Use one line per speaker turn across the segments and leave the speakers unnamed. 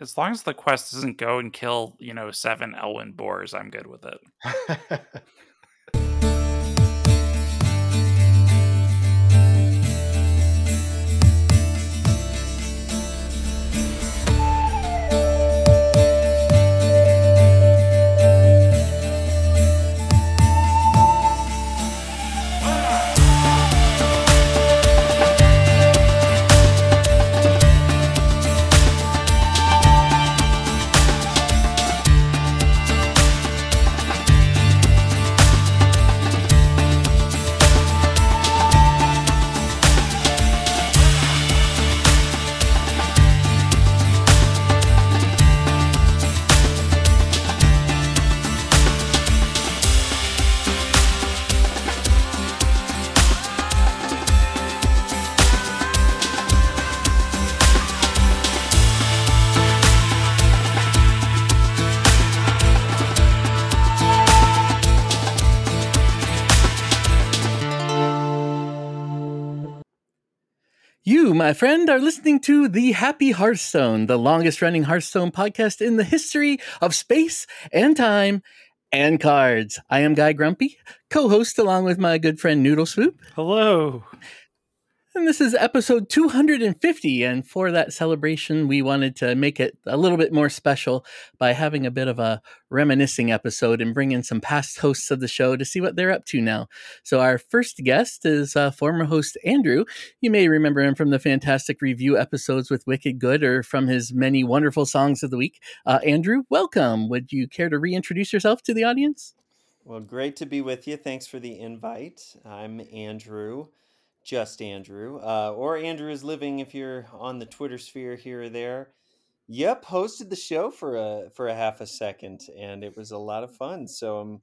As long as the quest doesn't go and kill, you know, seven Elwynn boars, I'm good with it.
my friend, are listening to The Happy Hearthstone, the longest running Hearthstone podcast in the history of space and time and cards. I am Guy Grumpy, co host along with my good friend Noodle Swoop.
Hello.
And this is episode 250. And for that celebration, we wanted to make it a little bit more special by having a bit of a reminiscing episode and bring in some past hosts of the show to see what they're up to now. So, our first guest is uh, former host Andrew. You may remember him from the fantastic review episodes with Wicked Good or from his many wonderful songs of the week. Uh, Andrew, welcome. Would you care to reintroduce yourself to the audience?
Well, great to be with you. Thanks for the invite. I'm Andrew just Andrew, uh, or Andrew is living if you're on the Twitter sphere here or there. Yep, hosted the show for a for a half a second, and it was a lot of fun. So I'm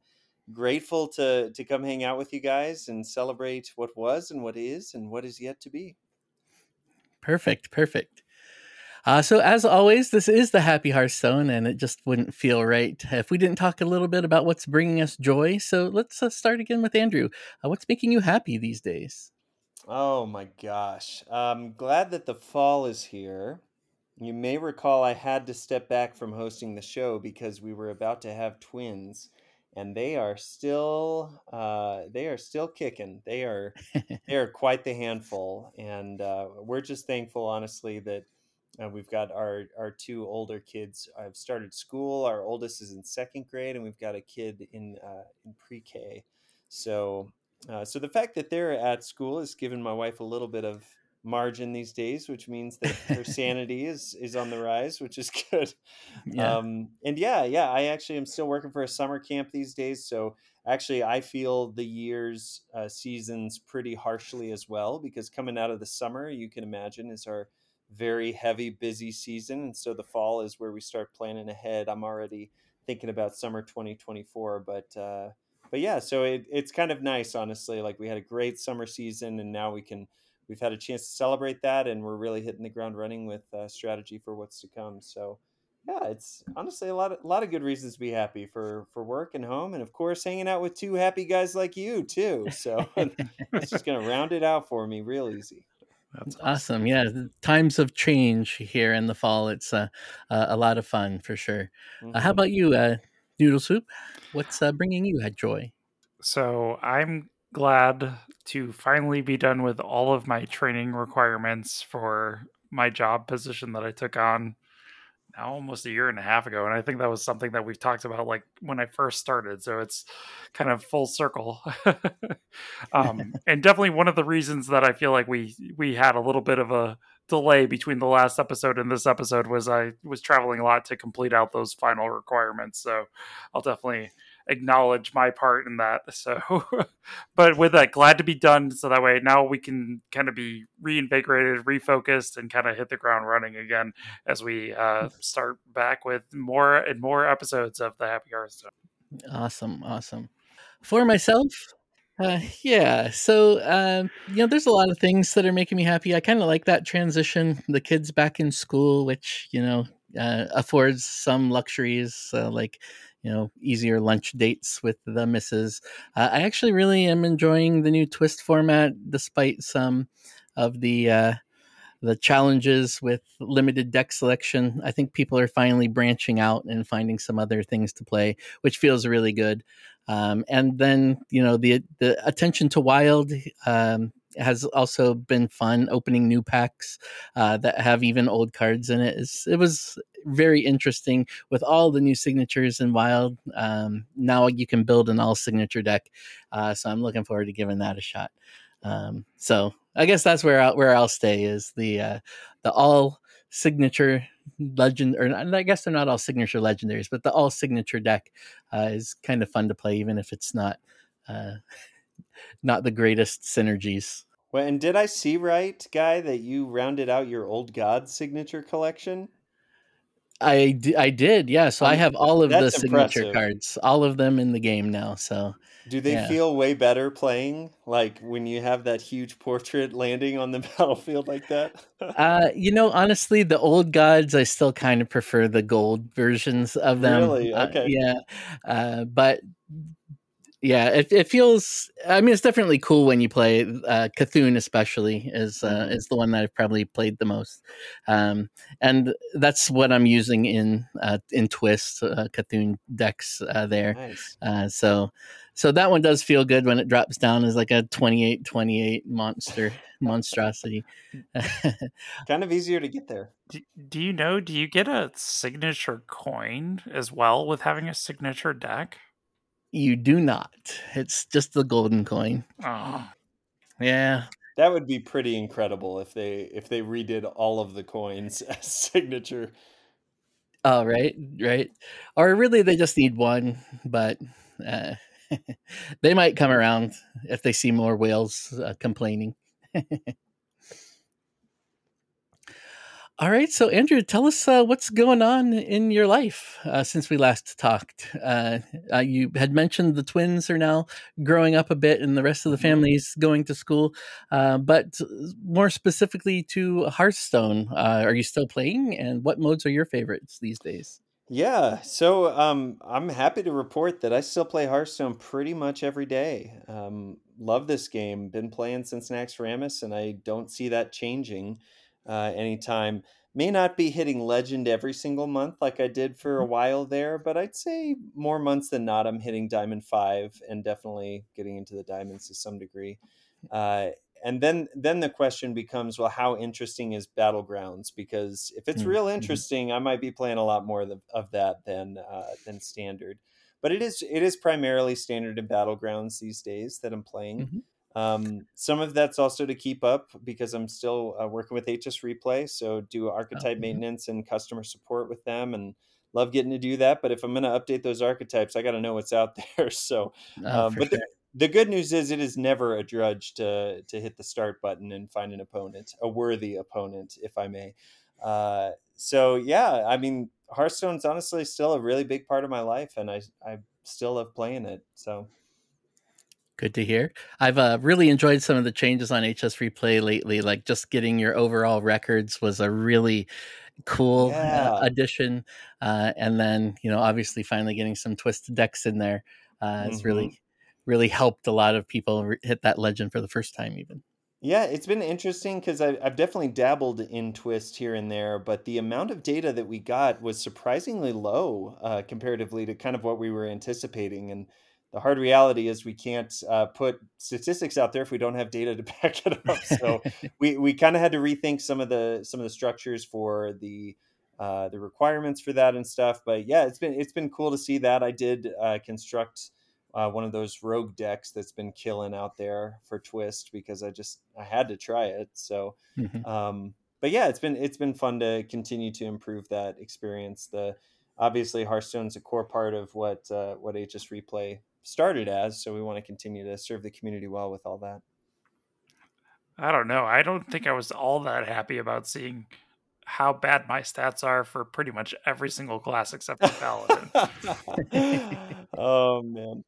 grateful to to come hang out with you guys and celebrate what was and what is and what is yet to be.
Perfect, perfect. Uh, so, as always, this is the Happy Hearthstone, and it just wouldn't feel right if we didn't talk a little bit about what's bringing us joy. So, let's uh, start again with Andrew. Uh, what's making you happy these days?
Oh my gosh. I'm glad that the fall is here. You may recall I had to step back from hosting the show because we were about to have twins and they are still uh, they are still kicking. They are they are quite the handful and uh, we're just thankful honestly that uh, we've got our our two older kids I've started school. Our oldest is in second grade and we've got a kid in uh, in pre-K. So uh, so the fact that they're at school has given my wife a little bit of margin these days, which means that her sanity is is on the rise, which is good. Yeah. Um, and yeah, yeah, I actually am still working for a summer camp these days, so actually I feel the year's uh, seasons pretty harshly as well because coming out of the summer, you can imagine, is our very heavy, busy season, and so the fall is where we start planning ahead. I'm already thinking about summer 2024, but uh, but yeah, so it, it's kind of nice, honestly. Like we had a great summer season, and now we can we've had a chance to celebrate that, and we're really hitting the ground running with uh, strategy for what's to come. So yeah, it's honestly a lot of a lot of good reasons to be happy for for work and home, and of course hanging out with two happy guys like you too. So it's just gonna round it out for me real easy.
That's awesome. awesome. Yeah, times of change here in the fall. It's uh, uh, a lot of fun for sure. Mm-hmm. Uh, how about you, uh, Noodle Swoop? What's uh, bringing you joy?
So I'm glad to finally be done with all of my training requirements for my job position that I took on now almost a year and a half ago and i think that was something that we've talked about like when i first started so it's kind of full circle um, and definitely one of the reasons that i feel like we we had a little bit of a delay between the last episode and this episode was i was traveling a lot to complete out those final requirements so i'll definitely acknowledge my part in that. So, but with that, glad to be done. So that way now we can kind of be reinvigorated, refocused, and kind of hit the ground running again as we uh, start back with more and more episodes of the Happy Hearthstone.
Awesome, awesome. For myself, uh, yeah. So, uh, you know, there's a lot of things that are making me happy. I kind of like that transition. The kids back in school, which you know uh, affords some luxuries, uh, like you know easier lunch dates with the missus. Uh, I actually really am enjoying the new twist format, despite some of the uh, the challenges with limited deck selection. I think people are finally branching out and finding some other things to play, which feels really good. Um, and then you know the the attention to wild um, has also been fun opening new packs uh, that have even old cards in it. It's, it was very interesting with all the new signatures in wild um, now you can build an all signature deck uh, so i'm looking forward to giving that a shot um, so i guess that's where I'll, where i'll stay is the uh, the all signature legend or i guess they're not all signature legendaries but the all signature deck uh, is kind of fun to play even if it's not uh, not the greatest synergies.
Well and did i see right guy that you rounded out your old god signature collection
I, d- I did, yeah. So I
Um,
have all of the signature
impressive.
cards, all of them in the game now. So
Do they
Yeah.
feel way better playing like when you have that huge portrait landing on the battlefield like that?
Uh, you know, honestly, the old gods, I still kind of prefer the gold versions of them.
Really?
Uh,
Okay.
yeah. Uh, but yeah, it, it feels, I mean, it's definitely cool when you play uh, C'Thun, especially, is, uh,
Mhm.
is the one that I've probably played the most. Um, and that's what I'm using in, uh, in Twist, uh, C'Thun decks uh, there.
nice.
Uh, so, so that one does feel good when it drops down as like a 28 28 monster monstrosity.
Kind of easier to get there.
Do, do you know? Do you get a signature coin as well with having a signature deck?
You do not. It's just the golden coin.
Oh,
Yeah.
That would be pretty incredible if they if they redid all of the coins as signature.
Oh, right, right. Or really, they just need one, but uh, they might come around if they see more whales uh, complaining. All right, so Andrew, tell us uh, what's going on in your life uh, since we last talked. Uh, uh, you had mentioned the twins are now growing up a bit, and the rest of the
Mhm.
family's going to school. Uh, but more specifically to Hearthstone, uh, are you still playing? And what modes are your favorites these days?
Yeah, so um, I'm happy to report that I still play Hearthstone pretty much every day. Um, love this game. Been playing since Naxxramas, and I don't see that changing uh, anytime. May not be hitting Legend every single month like I did for a while there, but I'd say more months than not, I'm hitting Diamond Five and definitely getting into the diamonds to some degree. Uh, and then then the question becomes, well, how interesting is Battlegrounds? Because if it's
Mm,
real
mhm.
interesting, I might be playing a lot more of, of that than uh, than standard. But it is it is primarily standard and Battlegrounds these days that I'm playing.
Mhm.
Um, some of that's also to keep up because I'm still uh, working with HS Replay, so do archetype maintenance and customer support with them, and love getting to do that. But if I'm going to update those archetypes, I got to know what's out there. So,
Oh,
um, but
sure.
the, the good news is it is never a drudge to to hit the start button and find an opponent, a worthy opponent, if I may. Uh, so yeah, I mean, Hearthstone's honestly still a really big part of my life, and I I still love playing it. So
Good to hear. I've uh, really enjoyed some of the changes on HS Replay lately. Like just getting your overall records was a really cool uh, addition, uh, and then you know obviously finally getting some twisted decks in there uh, has
Mhm.
really really helped a lot of people re- hit that legend for the first time. Even
Yeah, it's been interesting because I've definitely dabbled in Twist here and there, but the amount of data that we got was surprisingly low uh, comparatively to kind of what we were anticipating. And the hard reality is we can't uh, put statistics out there if we don't have data to back it up. So we, we kind of had to rethink some of the some of the structures for the uh, the requirements for that and stuff. But yeah, it's been it's been cool to see that. I did uh, construct uh, one of those rogue decks that's been killing out there for Twist because I just I had to try it. So,
Mhm.
um, but yeah, it's been it's been fun to continue to improve that experience. The obviously Hearthstone's a core part of what uh, what HS Replay started as, so we want to continue to serve the community well with all that.
I don't know. I don't think I was all that happy about seeing how bad my stats are for pretty much every single class except for Paladin.
oh man.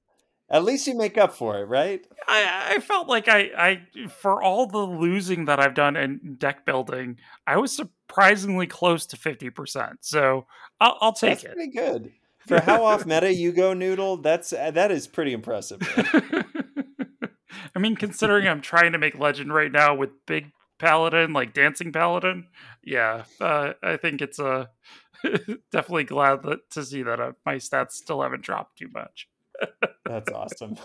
At least you make up for it, right?
I, I felt like I, I, for all the losing that I've done in deck building, I was surprisingly close to 50%. So I'll, I'll take
That's pretty good. For how off meta you go, Noodle, that's uh, that is pretty impressive.
I mean, considering I'm trying to make legend right now with big paladin, like dancing paladin. Yeah, uh, I think it's a definitely glad that, to see that uh, my stats still haven't dropped too much.
That's awesome.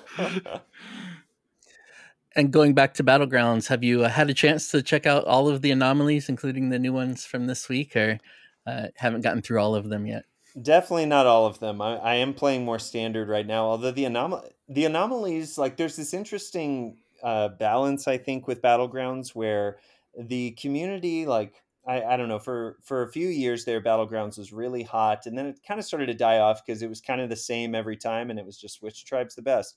and going back to battlegrounds, have you uh, had a chance to check out all of the anomalies, including the new ones from this week, or uh, haven't gotten through all of them yet?
Definitely not all of them. I, I am playing more standard right now. Although the anom- the anomalies, like there's this interesting uh, balance, I think, with battlegrounds where the community, like I, I don't know, for for a few years there, battlegrounds was really hot, and then it kind of started to die off because it was kind of the same every time, and it was just which tribe's the best.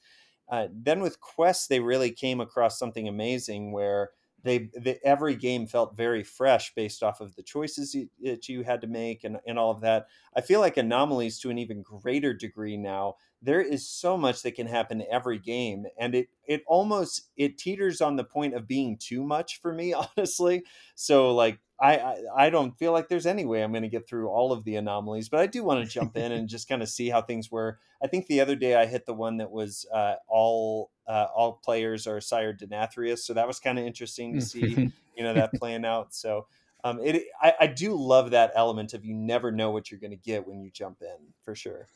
Uh, then with quests, they really came across something amazing where they, they, every game felt very fresh based off of the choices you, that you had to make and, and all of that. I feel like anomalies to an even greater degree now. There is so much that can happen every game, and it it almost it teeters on the point of being too much for me, honestly. So like I, I, I don't feel like there's any way I'm going to get through all of the anomalies, but I do want to jump in and just kind of see how things were. I think the other day I hit the one that was uh, all uh, all players are Sire Denathrius, so that was kind of interesting to see, you know, that playing out. So um, it I, I do love that element of you never know what you're going to get when you jump in for sure.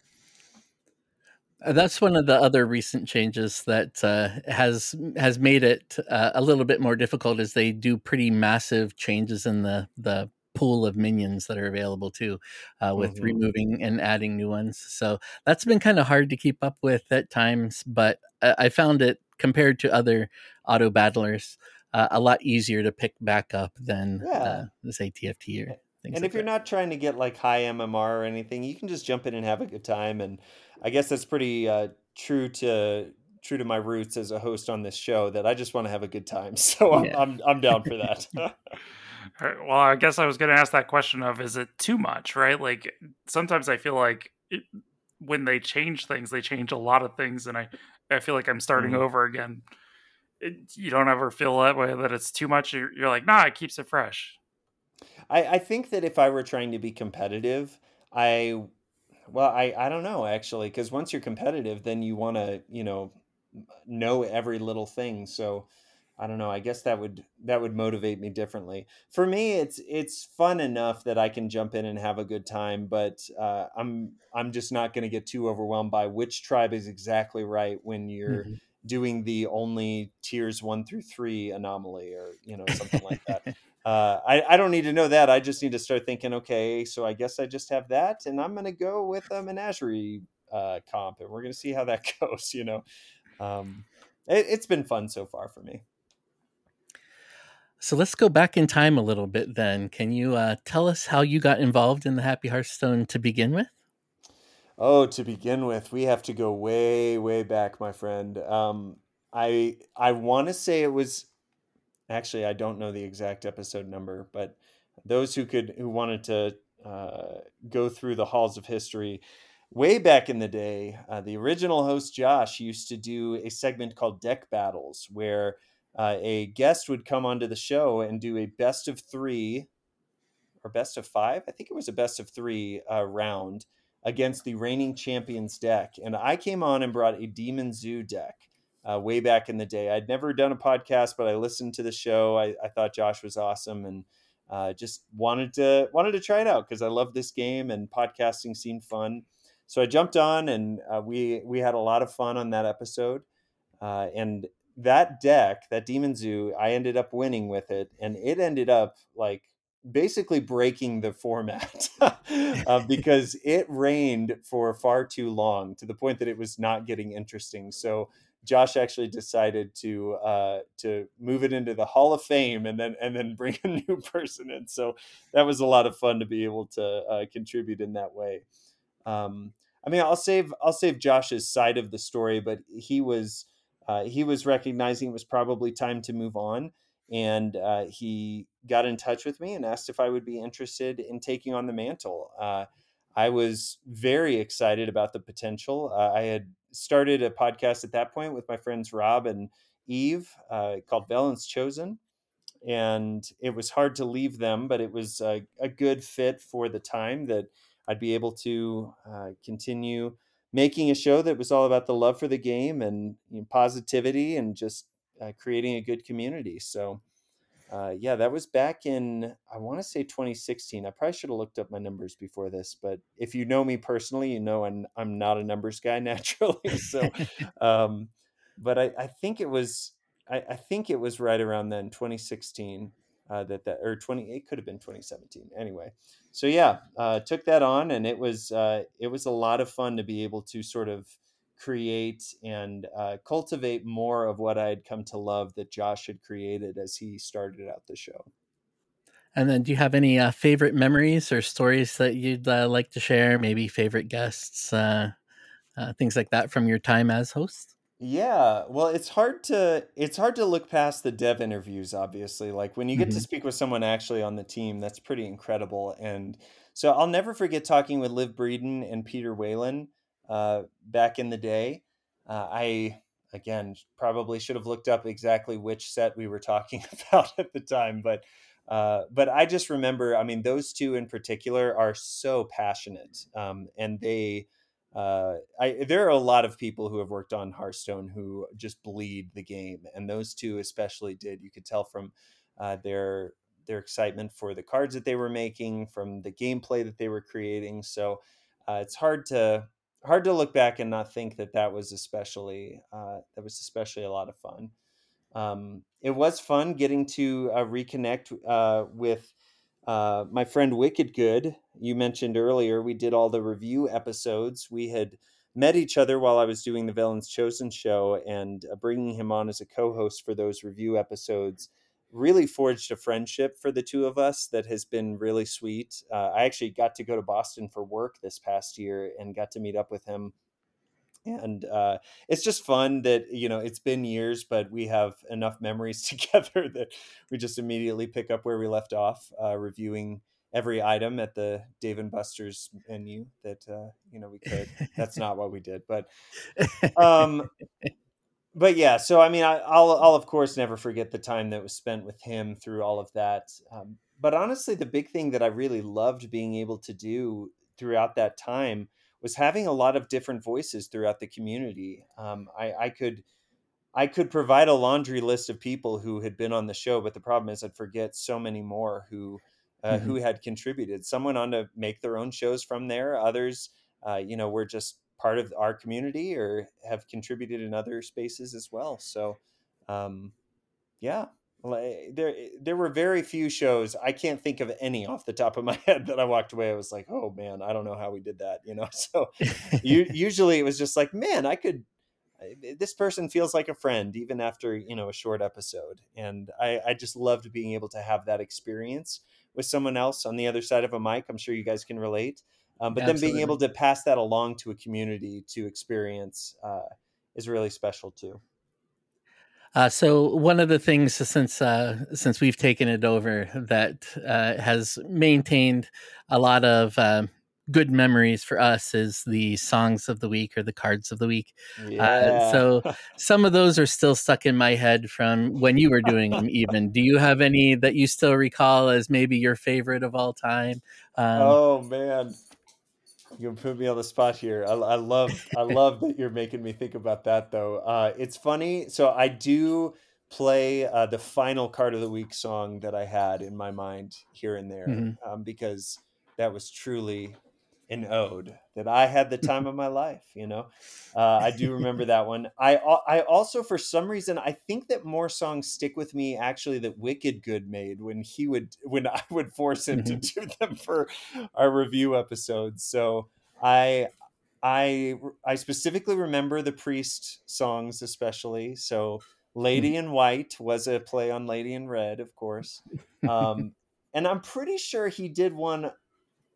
Uh, that's one of the other recent changes that uh, has has made it uh, a little bit more difficult as they do pretty massive changes in the the pool of minions that are available too uh, with mm-hmm. removing and adding new ones so that's been kind of hard to keep up with at times but i found it compared to other auto battlers uh, a lot easier to pick back up than yeah. uh, say tft or
and
like
if you're
that.
not trying to get like high mmr or anything you can just jump in and have a good time and I guess that's pretty uh, true to true to my roots as a host on this show that I just want to have a good time. So I'm yeah. I'm, I'm down for that.
well, I guess I was going to ask that question of is it too much, right? Like sometimes I feel like it, when they change things, they change a lot of things, and I I feel like I'm starting mm. over again. It, you don't ever feel that way that it's too much. You're, you're like, nah, it keeps it fresh.
I, I think that if I were trying to be competitive, I well, I I don't know actually, because once you're competitive, then you want to you know know every little thing. So I don't know. I guess that would that would motivate me differently. For me, it's it's fun enough that I can jump in and have a good time, but uh, I'm I'm just not going to get too overwhelmed by which tribe is exactly right when you're mm-hmm. doing the only tiers one through three anomaly or you know something like that. uh, I, I don't need to know that. I just need to start thinking, okay, so I guess I just have that, and I'm going to go with a menagerie uh, comp, and we're going to see how that goes. You know, um, it, it's been fun so far for me.
So let's go back in time a little bit then. Can you uh, tell us how you got involved in the Happy Hearthstone to begin with?
Oh, to begin with, we have to go way, way back, my friend. Um, I I want to say it was actually I don't know the exact episode number, but those who could who wanted to uh, go through the halls of history way back in the day, uh, the original host Josh used to do a segment called Deck Battles, where uh, a guest would come onto the show and do a best of three or best of five. I think it was a best of three uh, round against the reigning champions deck, and I came on and brought a Demon Zoo deck uh, way back in the day. I'd never done a podcast, but I listened to the show. I, I thought Josh was awesome and uh, just wanted to wanted to try it out because I love this game and podcasting seemed fun. So I jumped on and uh, we we had a lot of fun on that episode. Uh, and that deck, that Demon Zoo, I ended up winning with it, and it ended up like basically breaking the format uh, because it reigned for far too long to the point that it was not getting interesting. So Josh actually decided to uh, to move it into the Hall of Fame and then and then bring a new person in. So that was a lot of fun to be able to uh, contribute in that way. Um, I mean, I'll save I'll save Josh's side of the story, but he was uh, he was recognizing it was probably time to move on, and uh, he got in touch with me and asked if I would be interested in taking on the mantle. I was very excited about the potential. Uh, I had started a podcast at that point with my friends Rob and Eve uh, called Velen's Chosen. And it was hard to leave them, but it was a, a good fit for the time that I'd be able to uh, continue making a show that was all about the love for the game and you know, positivity and just uh, creating a good community. So uh, yeah, that was back in I want to say 2016. I probably should have looked up my numbers before this, but if you know me personally, you know I'm I'm not a numbers guy naturally. so, um, but I, I think it was I, I think it was right around then 2016 uh, that that or 20 it could have been 2017 anyway. So yeah, uh, took that on and it was uh, it was a lot of fun to be able to sort of create and uh, cultivate more of what I had come to love that Josh had created as he started out the show.
And then, do you have any uh, favorite memories or stories that you'd uh, like to share? Maybe favorite guests, uh, uh, things like that from your time as host.
Yeah, well, it's hard to it's hard to look past the dev interviews, obviously. Like when you get to
hmm
speak with someone actually on the team, that's pretty incredible. And so I'll never forget talking with Liv Breeden and Peter Whalen uh, back in the day. Uh, I again probably should have looked up exactly which set we were talking about at the time, but uh, but I just remember. I mean, those two in particular are so passionate, um, and they uh, I, there are a lot of people who have worked on Hearthstone who just bleed the game, and those two especially did. You could tell from uh, their their excitement for the cards that they were making, from the gameplay that they were creating. So uh, it's hard to hard to look back and not think that that was especially uh, that was especially a lot of fun. Um, it was fun getting to uh, reconnect uh, with uh, my friend Wicked Good, you mentioned earlier, we did all the review episodes. We had met each other while I was doing the Velen's Chosen show, and uh, bringing him on as a co host for those review episodes really forged a friendship for the two of us that has been really sweet. Uh, I actually got to go to Boston for work this past year and got to meet up with him and uh, it's just fun that you know it's been years but we have enough memories together that we just immediately pick up where we left off uh, reviewing every item at the dave and buster's menu that uh, you know we could that's not what we did but um but yeah so i mean I, will I'll of course never forget the time that was spent with him through all of that um, but honestly the big thing that i really loved being able to do throughout that time was having a lot of different voices throughout the community. Um, I, I could I could provide a laundry list of people who had been on the show, but the problem is I'd forget so many more who uh, mm-hmm. who had contributed. Some went on to make their own shows from there. Others, uh, you know, were just part of our community or have contributed in other spaces as well. So, um, yeah, there there were very few shows i can't think of any off the top of my head that i walked away i was like oh man i don't know how we did that you know so you, usually it was just like man i could this person feels like a friend even after you know a short episode and i i just loved being able to have that experience with someone else on the other side of a mic i'm sure you guys can relate um, but Absolutely. then being able to pass that along to a community to experience uh, is really special too
uh, so one of the things since uh, since we've taken it over that uh, has maintained a lot of um, good memories for us is the songs of the week or the cards of the week. Uh, yeah. so some of those are still stuck in my head from when you were doing them. Even do you have any that you still recall as maybe your favorite of all time?
Um, oh man, you put me on the spot here. I, I love I love that you're making me think about that though. Uh, it's funny. So I do play uh, the final card of the week song that I had in my mind here and there mm-hmm. um, because that was truly an ode that I had the time of my life. You know, uh, I do remember that one. I I also for some reason I think that more songs stick with me actually that Wicked Good made when he would when I would force him mm-hmm. to do them for our review episodes. So I I I specifically remember the priest songs especially. So Lady mm-hmm. in White was a play on Lady in Red, of course. Um, and I'm pretty sure he did one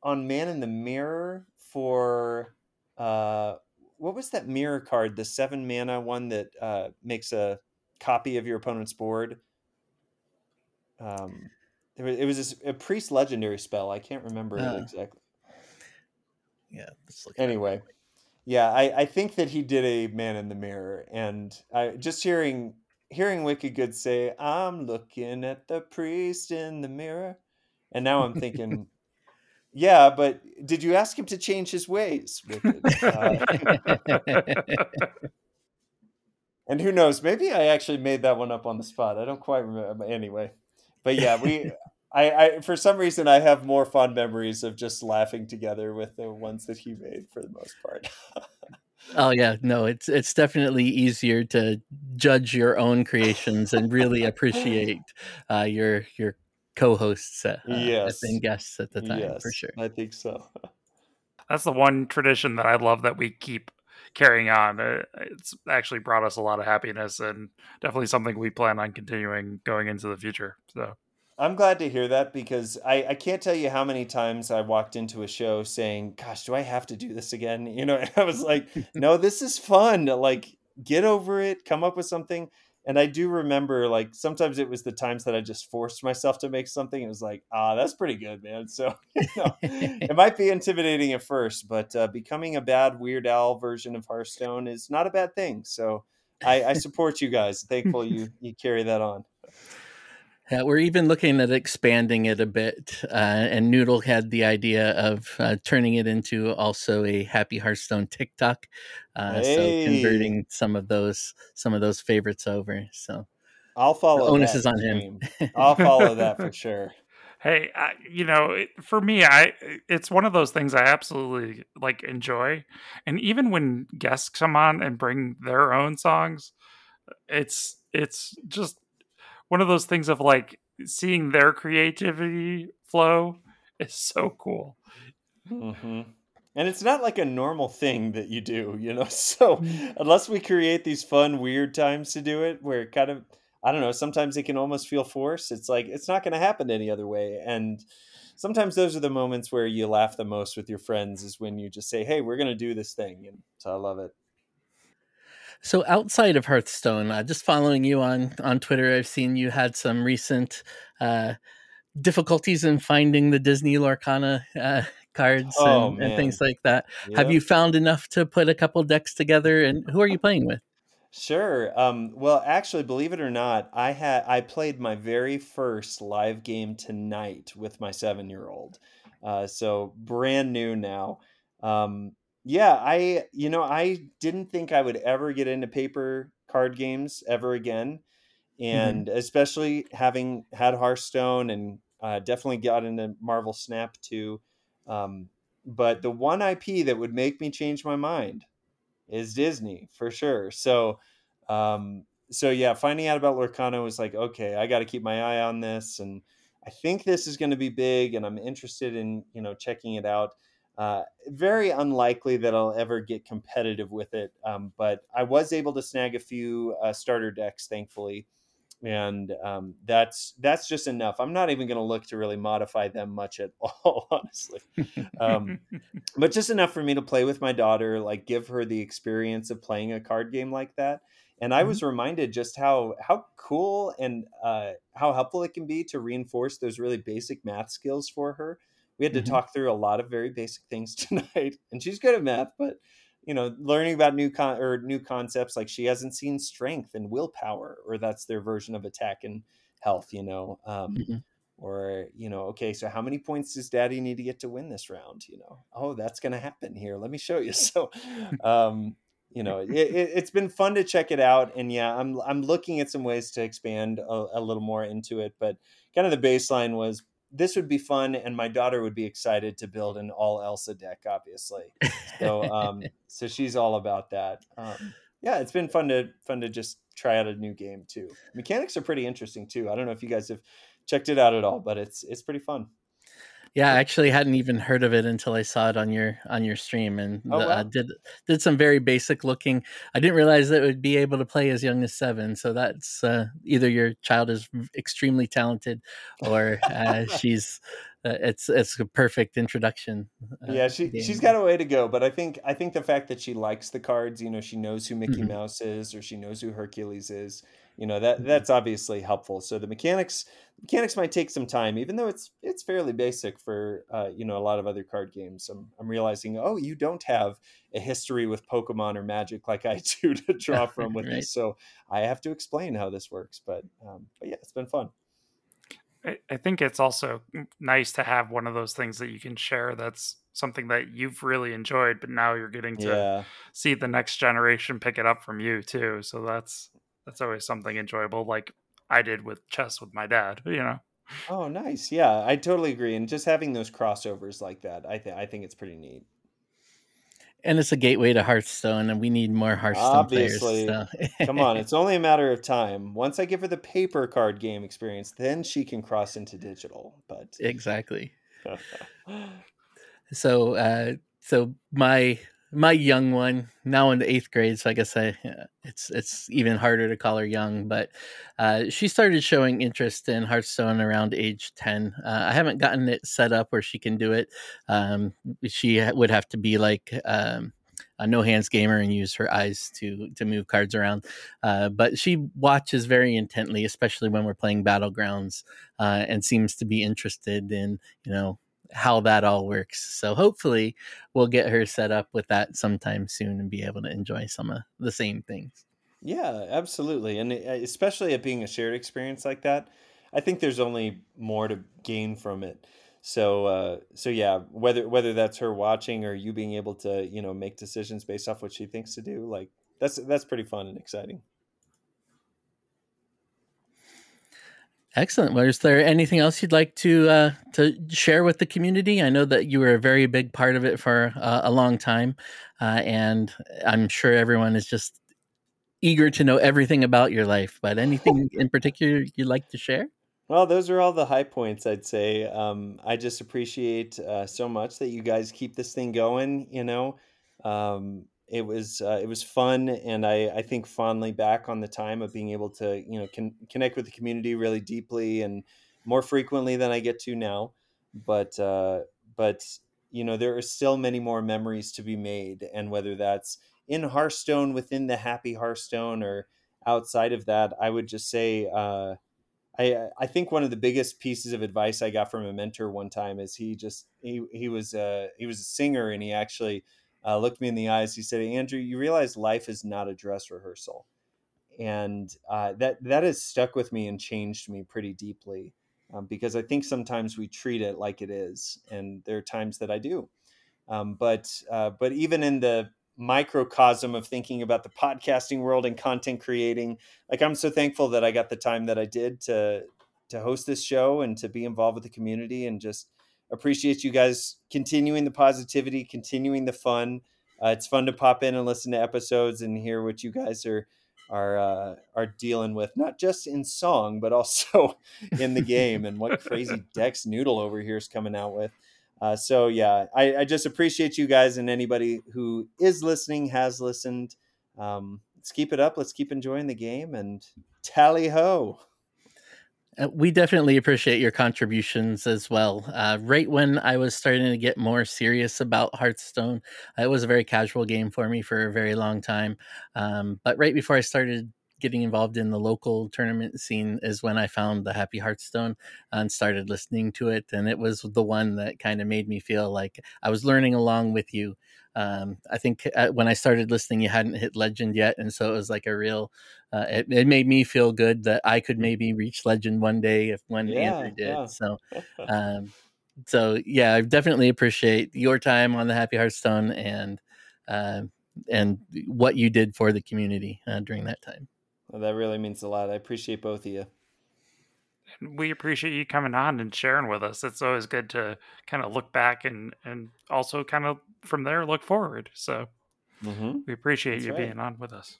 on Man in the Mirror for uh, what was that mirror card? The seven mana one that uh, makes a copy of your opponent's board. Um, it was, it was a, a, priest legendary spell. I can't remember uh, it exactly.
Yeah.
Anyway, yeah, I, I think that he did a man in the mirror, and I just hearing hearing Wicked Good say, "I'm looking at the priest in the mirror," and now I'm thinking. Yeah, but did you ask him to change his ways? Uh, and who knows? Maybe I actually made that one up on the spot. I don't quite remember. Anyway, but yeah, we. I, I for some reason I have more fond memories of just laughing together with the ones that he made for the most part.
oh yeah, no, it's it's definitely easier to judge your own creations and really appreciate uh, your your co-hosts uh,
yes.
and guests at the time
yes,
for sure.
I think so.
That's the one tradition that I love that we keep carrying on. Uh, it's actually brought us a lot of happiness and definitely something we plan on continuing going into the future. So
I'm glad to hear that because I, I can't tell you how many times I walked into a show saying, Gosh, do I have to do this again? You know, I was like, No, this is fun. Like, get over it, come up with something and I do remember like sometimes it was the times that I just forced myself to make something. It was like, ah, that's pretty good, man. So you know, it might be intimidating at first, but uh, becoming a bad Weird Al version of Hearthstone is not a bad thing. So I, I support you guys. Thankful you you carry that on.
Yeah, we're even looking at expanding it a bit. Uh, and Noodle had the idea of uh, turning it into also a Happy Hearthstone TikTok. Uh, hey. So converting some of those some of those favorites over. So
I'll follow.
The onus is on him.
I'll follow that for sure.
Hey, I, you know, for me, I it's one of those things I absolutely like enjoy, and even when guests come on and bring their own songs, it's it's just one of those things of like seeing their creativity flow is so cool.
Mm-hmm. And it's not like a normal thing that you do, you know. So unless we create these fun, weird times to do it, where it kind of, I don't know, sometimes it can almost feel forced. It's like it's not going to happen any other way. And sometimes those are the moments where you laugh the most with your friends is when you just say, "Hey, we're going to do this thing," and so I love it.
So outside of Hearthstone, uh, just following you on on Twitter, I've seen you had some recent uh, difficulties in finding the Disney Lorcana uh, cards oh, and, and, things like that. Yep. Have you found enough to put a couple decks together? And who are you playing with?
Sure. Um, well, actually, believe it or not, I had I played my very first live game tonight with my seven year old. Uh, so brand new now. Um, yeah, I you know, I didn't think I would ever get into paper card games ever again. Mm-hmm. And mm-hmm. especially having had Hearthstone and uh, definitely got into Marvel Snap too. Um, but the one IP that would make me change my mind is Disney for sure. So, um, so yeah, finding out about Lorcana was like, okay, I got to keep my eye on this, and I think this is going to be big, and I'm interested in you know checking it out. Uh, very unlikely that I'll ever get competitive with it, um, but I was able to snag a few uh, starter decks, thankfully, and um, that's that's just enough. I'm not even going to look to really modify them much at all, honestly, um, but just enough for me to play with my daughter, like give her the experience of playing a card game like that. And I mm-hmm. was reminded just how how cool and uh, how helpful it can be to reinforce those really basic math skills for her we had to mm-hmm. talk through a lot of very basic things tonight and she's good at math but you know learning about new con or new concepts like she hasn't seen strength and willpower or that's their version of attack and health you know um, mm-hmm. or you know okay so how many points does daddy need to get to win this round you know oh that's going to happen here let me show you so um, you know it, has it, been fun to check it out and yeah i'm i'm looking at some ways to expand a, a little more into it but kind of the baseline was this would be fun, and my daughter would be excited to build an all Elsa deck, obviously. So, um, so she's all about that. Um, yeah, it's been fun to fun to just try out a new game too. Mechanics are pretty interesting too. I don't know if you guys have checked it out at all, but it's it's pretty fun.
Yeah, I actually hadn't even heard of it until I saw it on your on your stream, and oh, wow. uh, did did some very basic looking. I didn't realize that it would be able to play as young as seven. So that's uh, either your child is extremely talented, or uh, she's uh, it's it's a perfect introduction.
Uh, yeah, she game. she's got a way to go, but I think I think the fact that she likes the cards, you know, she knows who Mickey mm-hmm. Mouse is, or she knows who Hercules is you know that that's obviously helpful so the mechanics mechanics might take some time even though it's it's fairly basic for uh, you know a lot of other card games I'm, I'm realizing oh you don't have a history with pokemon or magic like i do to draw from with right. this so i have to explain how this works but um, but yeah it's been fun
I think it's also nice to have one of those things that you can share that's something that you've really enjoyed, but now you're getting to yeah. see the next generation pick it up from you too. So that's that's always something enjoyable, like I did with chess with my dad. You know.
Oh, nice. Yeah, I totally agree. And just having those crossovers like that, I think I think it's pretty neat.
And it's a gateway to Hearthstone, and we need more Hearthstone
Obviously.
players. So.
Come on, it's only a matter of time. Once I give her the paper card game experience, then she can cross into digital. But
exactly. so, uh, so my my young one now in the eighth grade so i guess i it's it's even harder to call her young but uh, she started showing interest in hearthstone around age 10 uh, i haven't gotten it set up where she can do it. Um, she would have to be like um, a no hands gamer and use her eyes to to move cards around. Uh, but she watches very intently especially when we're playing battlegrounds uh, and seems to be interested in you know how that all works. So hopefully we'll get her set up with that sometime soon and be able to enjoy some of the same things.
Yeah, absolutely. And especially it being a shared experience like that, I think there's only more to gain from it. So uh, so yeah, whether whether that's her watching or you being able to, you know, make decisions based off what she thinks to do, like that's that's pretty fun and exciting.
Excellent. Well, is there anything else you'd like to uh, to share with the community? I know that you were a very big part of it for uh, a long time, uh, and I'm sure everyone is just eager to know everything about your life. But anything in particular you'd like to share?
Well, those are all the high points, I'd say. Um, I just appreciate uh, so much that you guys keep this thing going. You know, um, it was uh, it was fun, and I, I think fondly back on the time of being able to you know con- connect with the community really deeply and more frequently than I get to now. But uh, but you know there are still many more memories to be made, and whether that's in Hearthstone within the Happy Hearthstone or outside of that, I would just say. Uh, I, I think one of the biggest pieces of advice I got from a mentor one time is he just he he was a he was a singer and he actually uh, looked me in the eyes. He said, "Andrew, you realize life is not a dress rehearsal," and uh, that that has stuck with me and changed me pretty deeply um, because I think sometimes we treat it like it is, and there are times that I do. Um, but uh, but even in the microcosm of thinking about the podcasting world and content creating, like I'm so thankful that I got the time that I did to to host this show and to be involved with the community and just appreciate you guys continuing the positivity, continuing the fun. Uh, it's fun to pop in and listen to episodes and hear what you guys are are uh, are dealing with, not just in song, but also in the game and what crazy decks Noodle over here is coming out with. Uh, so yeah, I, I, just appreciate you guys and anybody who is listening has listened. Um, let's keep it up. Let's keep enjoying the game and tally ho.
Uh, we definitely appreciate your contributions as well. Uh, right when I was starting to get more serious about Hearthstone, it was a very casual game for me for a very long time. Um, but right before I started getting involved in the local tournament scene is when I found the Happy Hearthstone and started listening to it. And it was the one that kind of made me feel like I was learning along with you. Um, I think uh, when I started listening, you hadn't hit legend yet. And so it was like a real, uh, it, it, made me feel good that I could maybe reach legend one day if one yeah, Andrew did. Yeah. So, um, so yeah, I definitely appreciate your time on the Happy Hearthstone and, uh, and what you did for the community uh, during that time.
Well, that really means a lot. I appreciate both of you.
We appreciate you coming on and sharing with us. It's always good to kind of look back and and also kind of from there look forward. So mm-hmm. we appreciate That's you right. being on with us.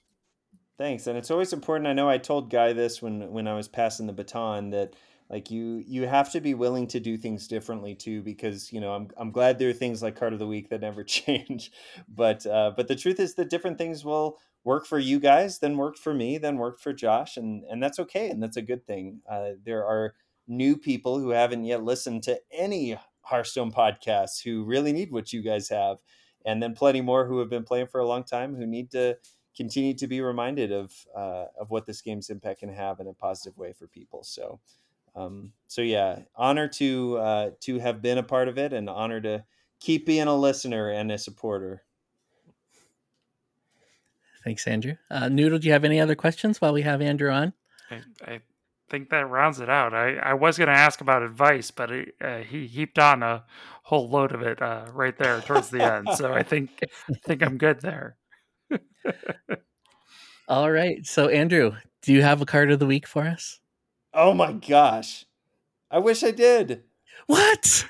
Thanks, and it's always important. I know I told Guy this when when I was passing the baton that like you you have to be willing to do things differently too because you know I'm I'm glad there are things like card of the week that never change, but uh, but the truth is that different things will work for you guys, then worked for me, then worked for Josh, and and that's okay, and that's a good thing. Uh, there are new people who haven't yet listened to any Hearthstone podcasts who really need what you guys have, and then plenty more who have been playing for a long time who need to continue to be reminded of uh, of what this game's impact can have in a positive way for people. So, um, so yeah, honor to uh, to have been a part of it, and honor to keep being a listener and a supporter.
Thanks, Andrew. Uh, Noodle, do you have any other questions while we have Andrew on?
I, I think that rounds it out. I, I was going to ask about advice, but it, uh, he heaped on a whole load of it uh, right there towards the end. So I think I think I'm good there.
All right. So Andrew, do you have a card of the week for us?
Oh my gosh. I wish I did.
What?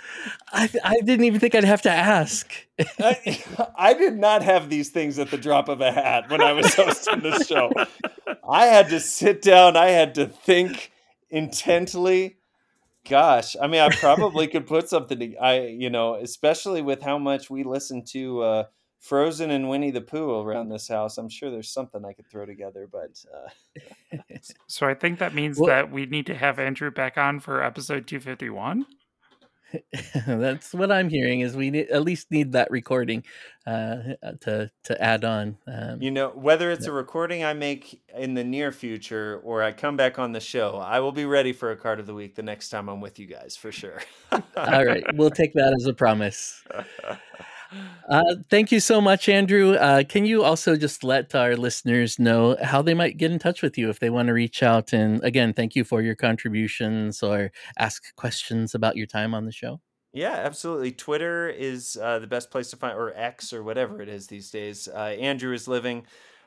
I, I didn't even think I'd have to ask.
I, I did not have these things at the drop of a hat when I was hosting this show. I had to sit down, I had to think intently. Gosh, I mean, I probably could put something. I, you know, especially with how much we listen to uh, Frozen and Winnie the Pooh around this house. I'm sure there's something I could throw together, but. Uh...
so I think that means well, that we need to have Andrew back on for episode 251.
That's what I'm hearing. Is we need, at least need that recording uh, to to add on.
Um, you know, whether it's a recording I make in the near future or I come back on the show, I will be ready for a card of the week the next time I'm with you guys for sure.
All right, we'll take that as a promise. Uh, thank you so much, Andrew. Uh, can you also just let our listeners know how they might get in touch with you if they want to reach out? And again, thank you for your contributions or ask questions about your time on the show.
Yeah, absolutely. Twitter is uh, the best place to find, or X, or whatever it is these days. Uh, Andrew is living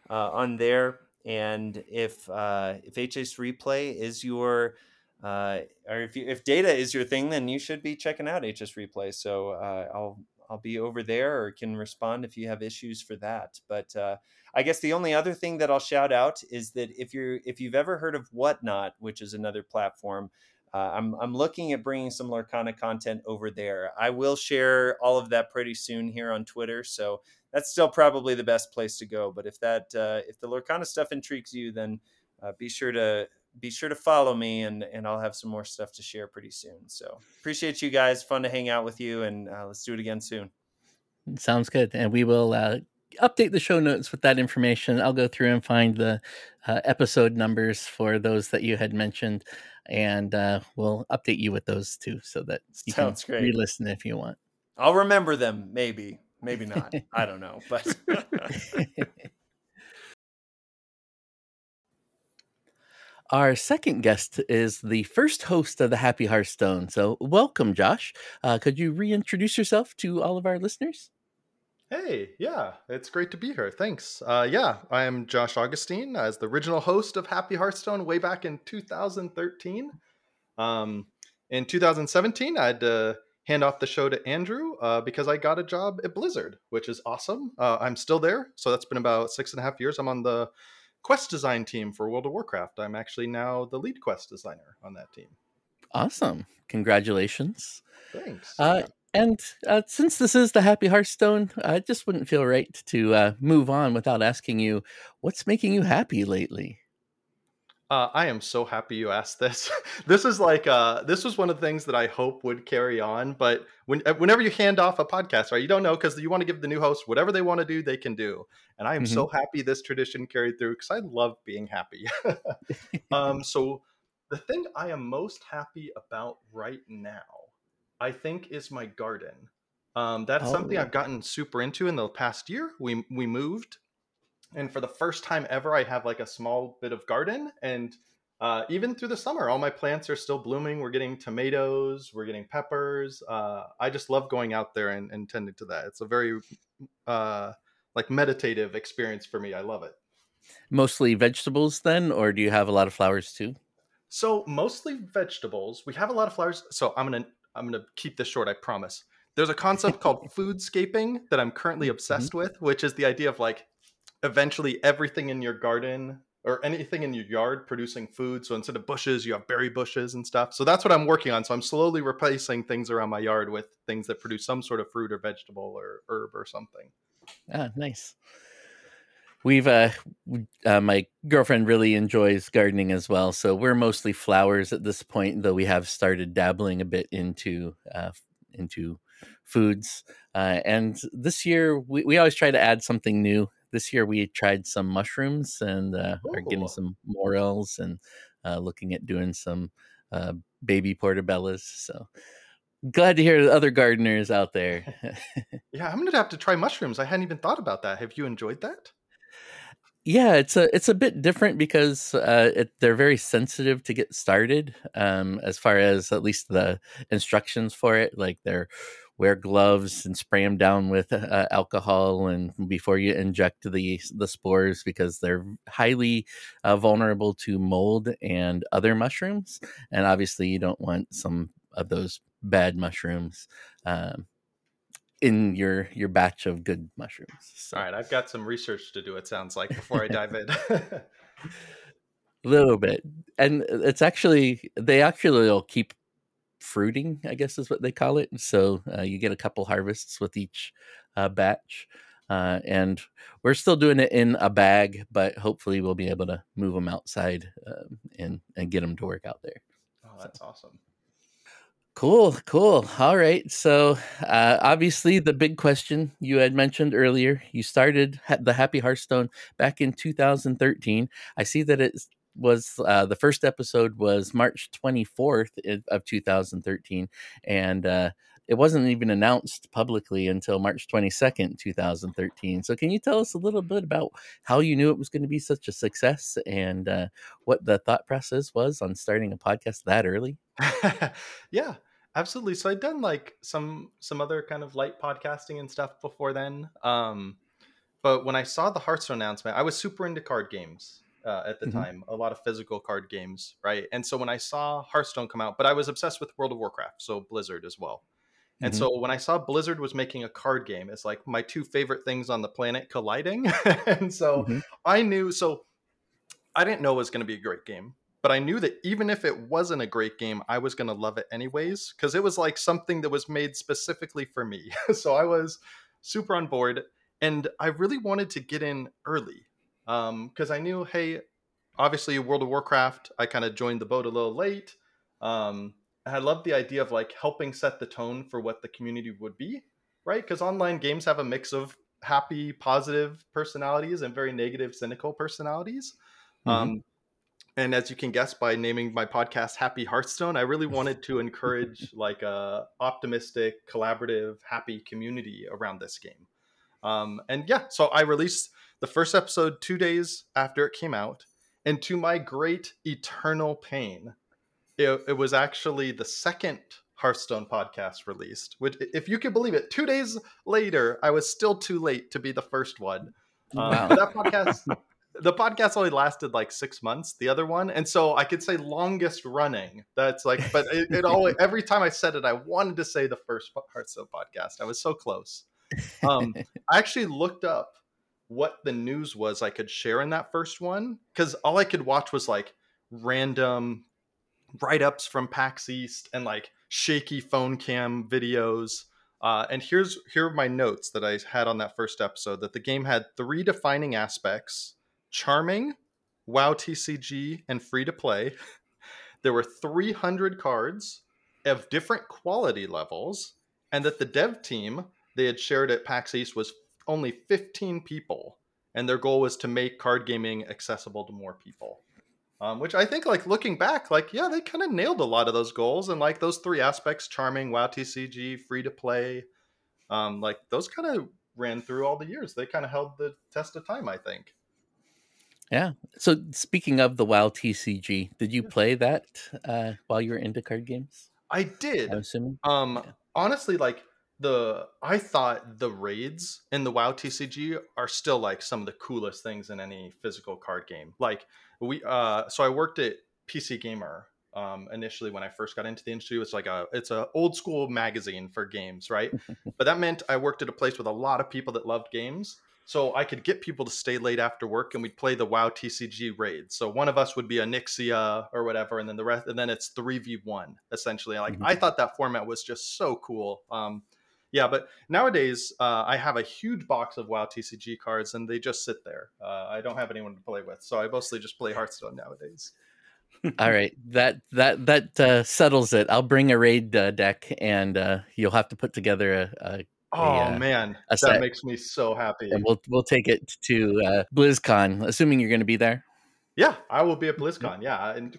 uh, on there, and if if HS Replay is your or if you, if data is your thing, then you should be checking out HS Replay. So I'll I'll be over there or can respond if you have issues for that. But uh, I guess the only other thing that I'll shout out is that if you're if you've ever heard of Whatnot, which is another platform, uh, I'm I'm looking at bringing some Lorcana content over there. I will share all of that pretty soon here on Twitter, so that's still probably the best place to go. But if that uh, if the Lorcana stuff intrigues you, then uh, be sure to be sure to follow me and and I'll have some more stuff to share pretty soon. So appreciate you guys. Fun to hang out with you, and uh, let's do it again soon.
Sounds good, and we will uh, update the show notes with that information. I'll go through and find the uh, episode numbers for those that you had mentioned, and uh, we'll update you with those too, so that you Sounds can great. re-listen if you want.
I'll remember them, maybe, maybe not. I don't know, but.
Our second guest is the first host of the Happy Hearthstone. So, welcome, Josh. Uh, could you reintroduce yourself to all of our listeners?
Hey, yeah, it's great to be here. Thanks. Uh, yeah, I am Josh Augustine as the original host of Happy Hearthstone way back in 2013. Um, in 2017, I had to hand off the show to Andrew uh, because I got a job at Blizzard, which is awesome. Uh, I'm still there, so that's been about six and a half years. I'm on the quest design team for World of Warcraft. I'm actually now the lead quest designer on that team.
Awesome. Congratulations.
Thanks.
Uh, and uh, since this is the Happy Hearthstone, I just wouldn't feel right to uh, move on without asking you what's making you happy lately?
Uh, I am so happy you asked this. this is like uh, this was one of the things that I hope would carry on. But when, uh, whenever you hand off a podcast, right, you don't know because you want to give the new host whatever they want to do, they can do. And I am mm-hmm. so happy this tradition carried through because I love being happy. um, so the thing I am most happy about right now, I think, is my garden. Um, that's oh. something I've gotten super into in the past year. We we moved and for the first time ever i have like a small bit of garden and uh, even through the summer all my plants are still blooming. We're getting tomatoes we're getting peppers uh, i just love going out there and, and tending to that. It's a very uh, like meditative experience for me. I love it.
Mostly vegetables then or do you have a lot of flowers too?
So mostly vegetables. We have a lot of flowers. So i'm gonna i'm gonna keep this short i promise. There's a concept called foodscaping that i'm currently mm-hmm. obsessed mm-hmm. with which is the idea of like eventually everything in your garden or anything in your yard producing food. So instead of bushes, you have berry bushes and stuff. So that's what I'm working on. So I'm slowly replacing things around my yard with things that produce some sort of fruit or vegetable or herb or something.
Ah, nice. We've uh, uh, my girlfriend really enjoys gardening as well, so we're mostly flowers at this point. Though we have started dabbling a bit into uh, into foods, uh, and this year we, we always try to add something new this year we tried some mushrooms and uh, are getting some morels and uh, looking at doing some uh, baby portobellas. So glad to hear the other gardeners out there.
yeah, I'm gonna have to try mushrooms. I hadn't even thought about that. Have you enjoyed that?
Yeah, it's a it's a bit different because uh, it, they're very sensitive to get started. Um, as far as at least the instructions for it, like they're wear gloves and spray them down with uh, alcohol and before you inject the the spores because they're highly uh, vulnerable to mold and other mushrooms and obviously you don't want some of those bad mushrooms um, in your your batch of good mushrooms
so. all right i've got some research to do it sounds like before i dive in
a little bit and it's actually they actually will keep fruiting, I guess is what they call it. So uh, you get a couple harvests with each uh, batch. Uh, and we're still doing it in a bag, but hopefully we'll be able to move them outside um, and and get them to work out there.
Oh, that's so. awesome.
Cool, cool. All right. So, uh, obviously, the big question you had mentioned earlier, you started the Happy Hearthstone back in 2013. I see that it's was uh, the first episode was March 24th of 2013, and uh, it wasn't even announced publicly until March 22nd, 2013. So, can you tell us a little bit about how you knew it was going to be such a success and uh, what the thought process was on starting a podcast that early?
yeah, absolutely. So, I'd done like some some other kind of light podcasting and stuff before then. Um, but when I saw the Hearthstone announcement, I was super into card games uh, at the mm-hmm. time, a lot of physical card games, right? And so when I saw Hearthstone come out, but I was obsessed with World of Warcraft, so Blizzard as well. And mm-hmm. so when I saw Blizzard was making a card game, it's like my two favorite things on the planet colliding. and so mm-hmm. I knew, so I didn't know it was going to be a great game, but I knew that even if it wasn't a great game, I was going to love it anyways, because it was like something that was made specifically for me. so I was super on board. And I really wanted to get in early because um, I knew, hey, obviously World of Warcraft, I kind of joined the boat a little late. Um, I loved the idea of like helping set the tone for what the community would be, right? Because online games have a mix of happy, positive personalities and very negative, cynical personalities. Mm-hmm. Um, and as you can guess by naming my podcast Happy Hearthstone, I really wanted to encourage like a optimistic, collaborative, happy community around this game. Um, and yeah, so I released the first episode two days after it came out, and to my great eternal pain, it, it was actually the second Hearthstone podcast released. Which, if you can believe it, two days later, I was still too late to be the first one. Um, that podcast, the podcast only lasted like six months. The other one, and so I could say longest running. That's like, but it, it always every time I said it, I wanted to say the first Hearthstone podcast. I was so close. Um, I actually looked up what the news was I could share in that first one because all I could watch was like random write ups from PAX East and like shaky phone cam videos. Uh, and here's here are my notes that I had on that first episode that the game had three defining aspects: charming, WoW TCG, and free to play. There were 300 cards of different quality levels, and that the dev team they had shared at PAX East was only 15 people, and their goal was to make card gaming accessible to more people. Um, which I think, like looking back, like yeah, they kind of nailed a lot of those goals, and like those three aspects: charming, WoW TCG, free to play. Um, like those kind of ran through all the years. They kind of held the test of time, I think.
Yeah. So speaking of the WoW TCG, did you play that uh, while you were into card games?
I did.
I'm assuming.
Um, yeah. honestly, like the I thought the raids in the WoW TCG are still like some of the coolest things in any physical card game. Like we uh so I worked at PC Gamer um initially when I first got into the industry. It's like a it's a old school magazine for games, right? but that meant I worked at a place with a lot of people that loved games. So I could get people to stay late after work and we'd play the WoW TCG raids. So one of us would be Onyxia or whatever, and then the rest and then it's 3v1 essentially. Like mm-hmm. I thought that format was just so cool. Um yeah, but nowadays uh, I have a huge box of WoW TCG cards, and they just sit there. Uh, I don't have anyone to play with, so I mostly just play Hearthstone nowadays.
All right, that that that uh, settles it. I'll bring a raid uh, deck, and uh, you'll have to put together a. a
oh a, uh, man, a that makes me so happy.
And we'll we'll take it to BlizzCon, assuming you're going to be there.
Yeah, I will be at BlizzCon. Yeah, and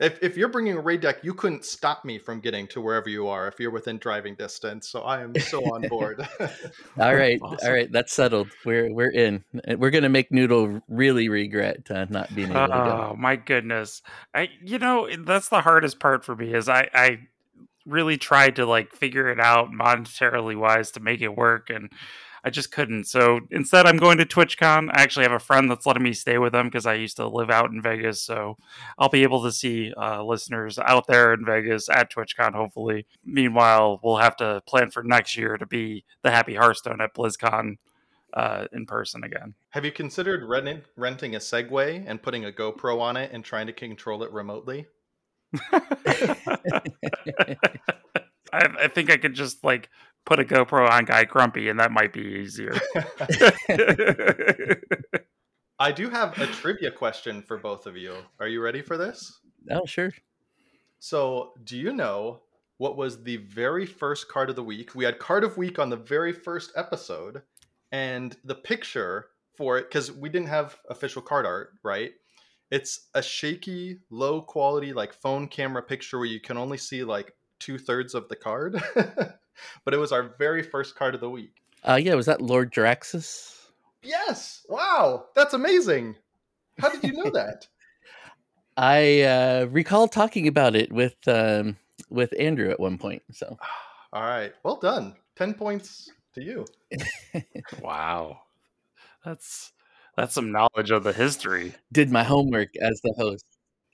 if, if you're bringing a raid deck, you couldn't stop me from getting to wherever you are if you're within driving distance. So I am so on board.
all right, awesome. all right, that's settled. We're we're in. We're gonna make Noodle really regret uh, not being able to go.
Oh my goodness! I you know that's the hardest part for me is I I really tried to like figure it out monetarily wise to make it work and I just couldn't. So instead, I'm going to TwitchCon. I actually have a friend that's letting me stay with them because I used to live out in Vegas. So I'll be able to see uh, listeners out there in Vegas at TwitchCon, hopefully. Meanwhile, we'll have to plan for next year to be the Happy Hearthstone at BlizzCon uh, in person again.
Have you considered renting renting a Segway and putting a GoPro on it and trying to control it remotely?
I, I, think I could just like put a GoPro on Guy Grumpy, and that might be easier.
I do have a trivia question for both of you. Are you ready for this?
Oh, sure.
So, do you know what was the very first card of the week? We had card of week on the very first episode, and the picture for it because we didn't have official card art, right? It's a shaky, low quality, like phone camera picture where you can only see like two thirds of the card. but it was our very first card of the week.
Uh, yeah, was that Lord Jaraxxus?
Yes. Wow, that's amazing. How did you know that?
I uh, recall talking about it with um, with Andrew at one point. So,
all right, well done. Ten points to you.
wow, that's that's some knowledge of the history.
Did my homework as the host.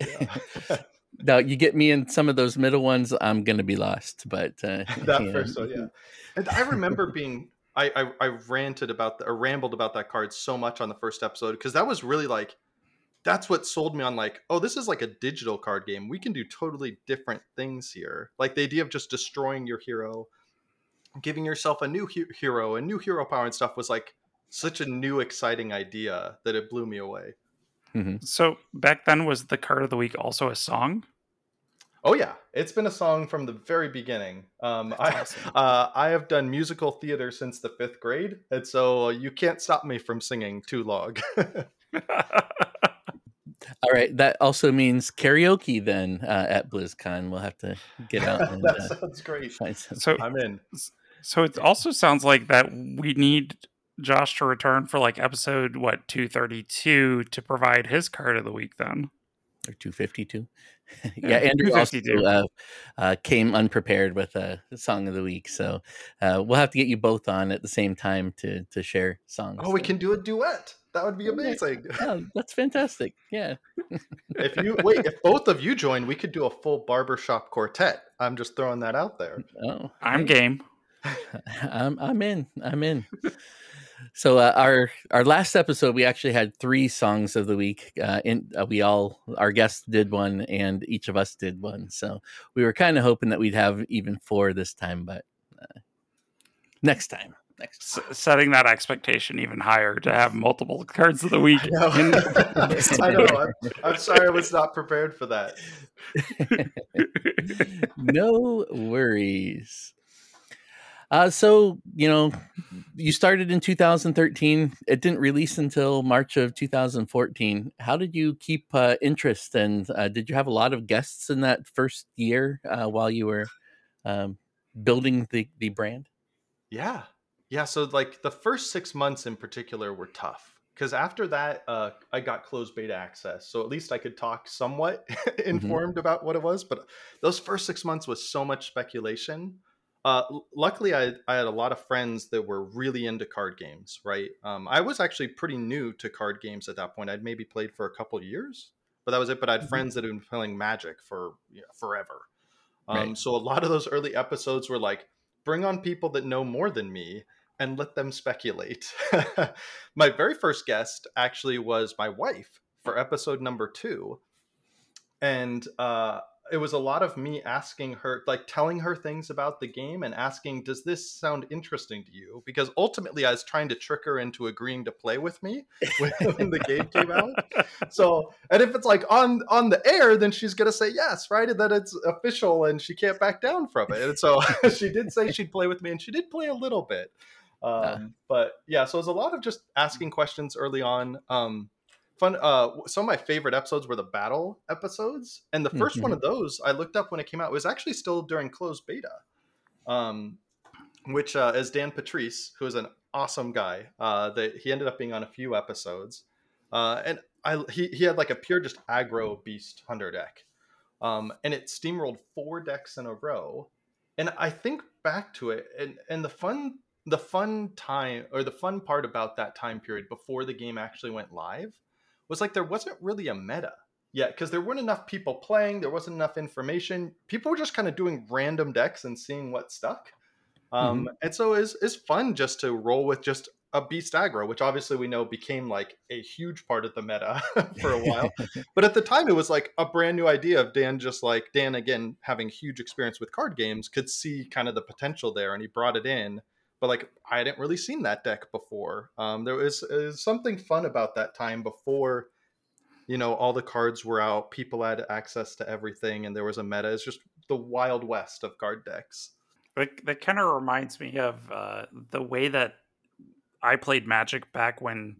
Yeah. no, you get me in some of those middle ones, I'm gonna be lost. But uh,
that yeah. first one, yeah. And I remember being, I, I, I ranted about the, or rambled about that card so much on the first episode because that was really like, that's what sold me on like, oh, this is like a digital card game. We can do totally different things here. Like the idea of just destroying your hero, giving yourself a new he- hero and new hero power and stuff was like such a new, exciting idea that it blew me away.
Mm-hmm. So back then, was the card of the week also a song?
Oh yeah, it's been a song from the very beginning. Um, I awesome. uh, I have done musical theater since the fifth grade, and so you can't stop me from singing too long.
All right, that also means karaoke then uh, at BlizzCon. We'll have to get out. And,
that uh, sounds great. So I'm in.
So it also sounds like that we need Josh to return for like episode what 232 to provide his card of the week then?
Or 252 yeah andrew also uh, uh, came unprepared with a song of the week so uh, we'll have to get you both on at the same time to to share songs
oh we can do a duet. That would be amazing.
Oh, that's fantastic. Yeah.
If you wait if both of you join we could do a full barbershop quartet. I'm just throwing that out there.
Oh i'm game.
I'm i'm in. I'm in so uh, our our last episode, we actually had three songs of the week. Uh, in uh, we all our guests did one, and each of us did one. So we were kind of hoping that we'd have even four this time, but uh, next time. Next
S- setting that expectation even higher to have multiple cards of the week. I know.
I know. I'm, I'm sorry I was not prepared for that.
no worries. Uh, so you know, you started in 2013. It didn't release until March of 2014. How did you keep uh, interest, and uh, did you have a lot of guests in that first year uh, while you were um, building the the brand?
Yeah, yeah. So like the first six months in particular were tough because after that uh, i got closed beta access so at least i could talk somewhat mm-hmm. informed mm-hmm. about what it was but those first six months was so much speculation uh, luckily, I, I had a lot of friends that were really into card games, right? Um, I was actually pretty new to card games at that point. I'd maybe played for a couple years, but that was it. But I had mm-hmm. friends that had been playing Magic for you know, forever. Um, right. So a lot of those early episodes were like, bring on people that know more than me and let them speculate. my very first guest actually was my wife for episode number two. And uh, it was a lot of me asking her like telling her things about the game and asking does this sound interesting to you? Because ultimately i was trying to trick her into agreeing to play with me when, when the game came out. So and if it's like on on the air then she's gonna say yes right? And then it's official and she can't back down from it. And so she did say she'd play with me and she did play a little bit. Um, uh. but yeah so it was a lot of just asking questions early on. Um, fun uh some of my favorite episodes were the battle episodes and the 1st mm-hmm. one of those i looked up when it came out it was actually still during closed beta um which uh is dan patrice who is an awesome guy uh that he ended up being on a few episodes uh and i he, he had like a pure just aggro beast hunter deck um and it steamrolled four decks in a row and I think back to it, and and the fun the fun time or the fun part about that time period before the game actually went live was like there wasn't really a meta yet because there weren't enough people playing, there wasn't enough information. People were just kind of doing random decks and seeing what stuck. Um, mm-hmm. And so it's, it's fun just to roll with just a beast aggro, which obviously we know became like a huge part of the meta for a while. but at the time, it was like a brand new idea of Dan, just like Dan, again, having huge experience with card games, could see kind of the potential there and he brought it in. But like, I hadn't really seen that deck before. Um, there was, was something fun about that time before, you know, all the cards were out, people had access to everything, and there was a meta. It's just the wild west of card decks.
That, that kind of reminds me of uh, the way that I played Magic back when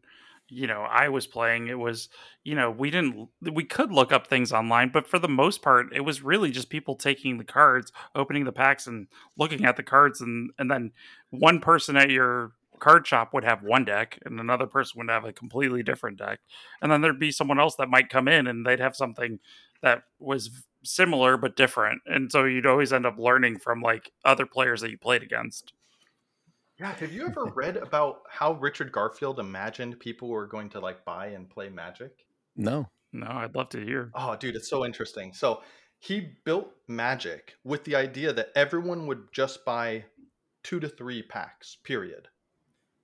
you know I was playing. It was you know we didn't we could look up things online, but for the most part, it was really just people taking the cards, opening the packs, and looking at the cards, and and then one person at your card shop would have one deck and another person would have a completely different deck and then there'd be someone else that might come in and they'd have something that was similar but different and so you'd always end up learning from like other players that you played against
yeah, have you ever read about how Richard Garfield imagined people were going to like buy and play Magic?
No.
No, I'd love to hear.
Oh, dude, it's so interesting. So he built Magic with the idea that everyone would just buy two to three packs, period.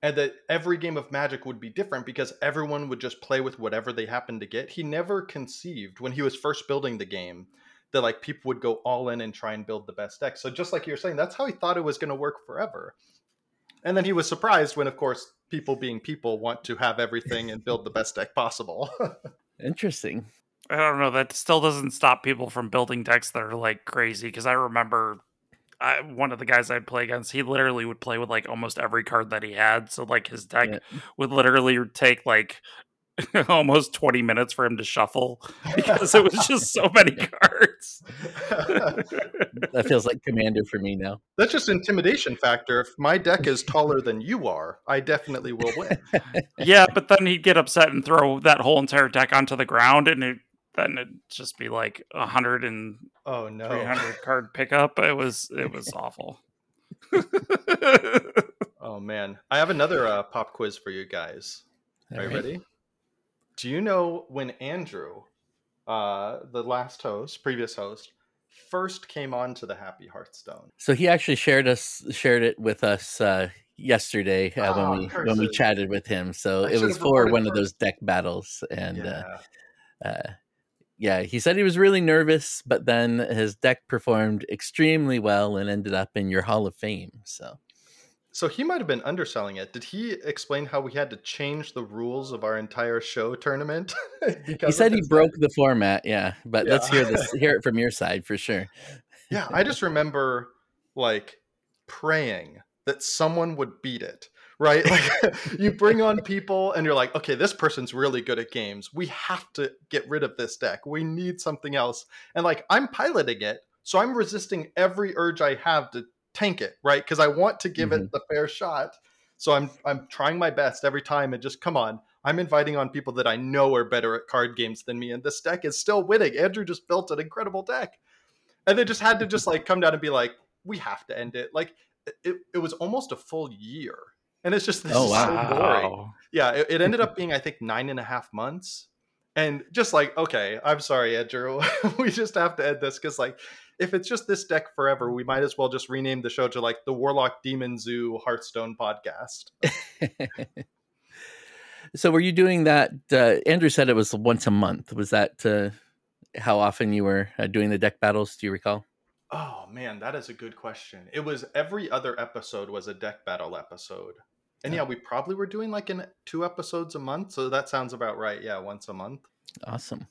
And that every game of Magic would be different because everyone would just play with whatever they happened to get. He never conceived when he was first building the game that like people would go all in and try and build the best deck. So just like you're saying, that's how he thought it was going to work forever. And then he was surprised when, of course, people being people want to have everything and build the best deck possible.
Interesting.
I don't know. That still doesn't stop people from building decks that are like crazy. Because I remember I, one of the guys I'd play against, he literally would play with like almost every card that he had. So like his deck yeah. would literally take like almost 20 minutes for him to shuffle because it was just so many cards.
that feels like commander for me now.
That's just intimidation factor. If my deck is taller than you are, I definitely will win.
yeah, but then he'd get upset and throw that whole entire deck onto the ground and it then it'd just be like a hundred and
oh no
300 card pickup. It was it was awful.
oh man. I have another uh, pop quiz for you guys. Are you ready? Do you know when Andrew, uh, the last host, previous host, first came on to the Happy Hearthstone?
So he actually shared us shared it with us uh, yesterday uh, oh, when we curses. when we chatted with him. So I it was for one first. of those deck battles, and uh, yeah. Uh, yeah, he said he was really nervous, but then his deck performed extremely well and ended up in your Hall of Fame. So
so he might have been underselling it. Did he explain how we had to change the rules of our entire show tournament?
he said he broke the format, yeah. But yeah. let's hear this hear it from your side for sure.
yeah, I just remember like praying that someone would beat it. Right? Like you bring on people and you're like, okay, this person's really good at games. We have to get rid of this deck. We need something else. And like I'm piloting it, so I'm resisting every urge I have to tank it, right? Because I want to give mm-hmm. it the fair shot. So I'm I'm trying my best every time and just come on. I'm inviting on people that I know are better at card games than me, and this deck is still winning. Andrew just built an incredible deck. And they just had to just like come down and be like, we have to end it. Like it, it was almost a full year. And it's just this oh, wow. so boring. Yeah, it, it ended up being, I think, nine and a half months. And just like, okay, I'm sorry, Andrew. we just have to end this because like if it's just this deck forever, we might as well just rename the show to like the Warlock Demon Zoo Hearthstone podcast.
so, were you doing that? Uh, Andrew said it was once a month. Was that uh, how often you were uh, doing the deck battles? Do you recall?
Oh man, that is a good question. It was every other episode was a deck battle episode. And yeah, we probably were doing like in two episodes a month, so that sounds about right. Yeah, once a month.
Awesome.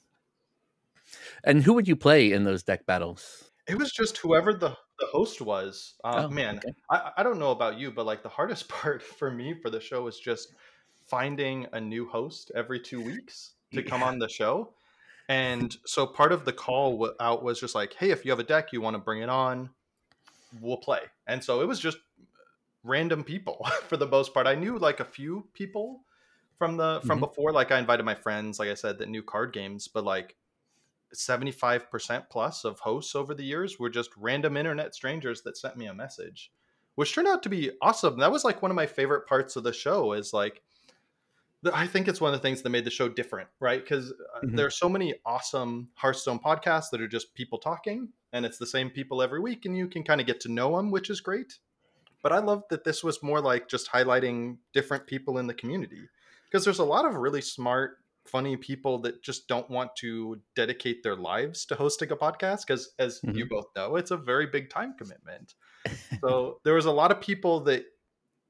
And who would you play in those deck battles?
It was just whoever the the host was. Uh, oh, man, okay. I, I don't know about you, but like the hardest part for me for the show was just finding a new host every two weeks to yeah. come on the show. And so part of the call out was just like, hey, if you have a deck, you want to bring it on, we'll play. And so it was just random people for the most part. I knew like a few people from the from mm-hmm. before. Like I invited my friends, like I said, that knew card games, but like 75% plus of hosts over the years were just random internet strangers that sent me a message, which turned out to be awesome. That was like one of my favorite parts of the show is like I think it's one of the things that made the show different, right? Because mm-hmm. there are so many awesome Hearthstone podcasts that are just people talking, and it's the same people every week, and you can kind of get to know them, which is great. But I love that this was more like just highlighting different people in the community because there's a lot of really smart, funny people that just don't want to dedicate their lives to hosting a podcast because, as mm-hmm. you both know, it's a very big time commitment. so there was a lot of people that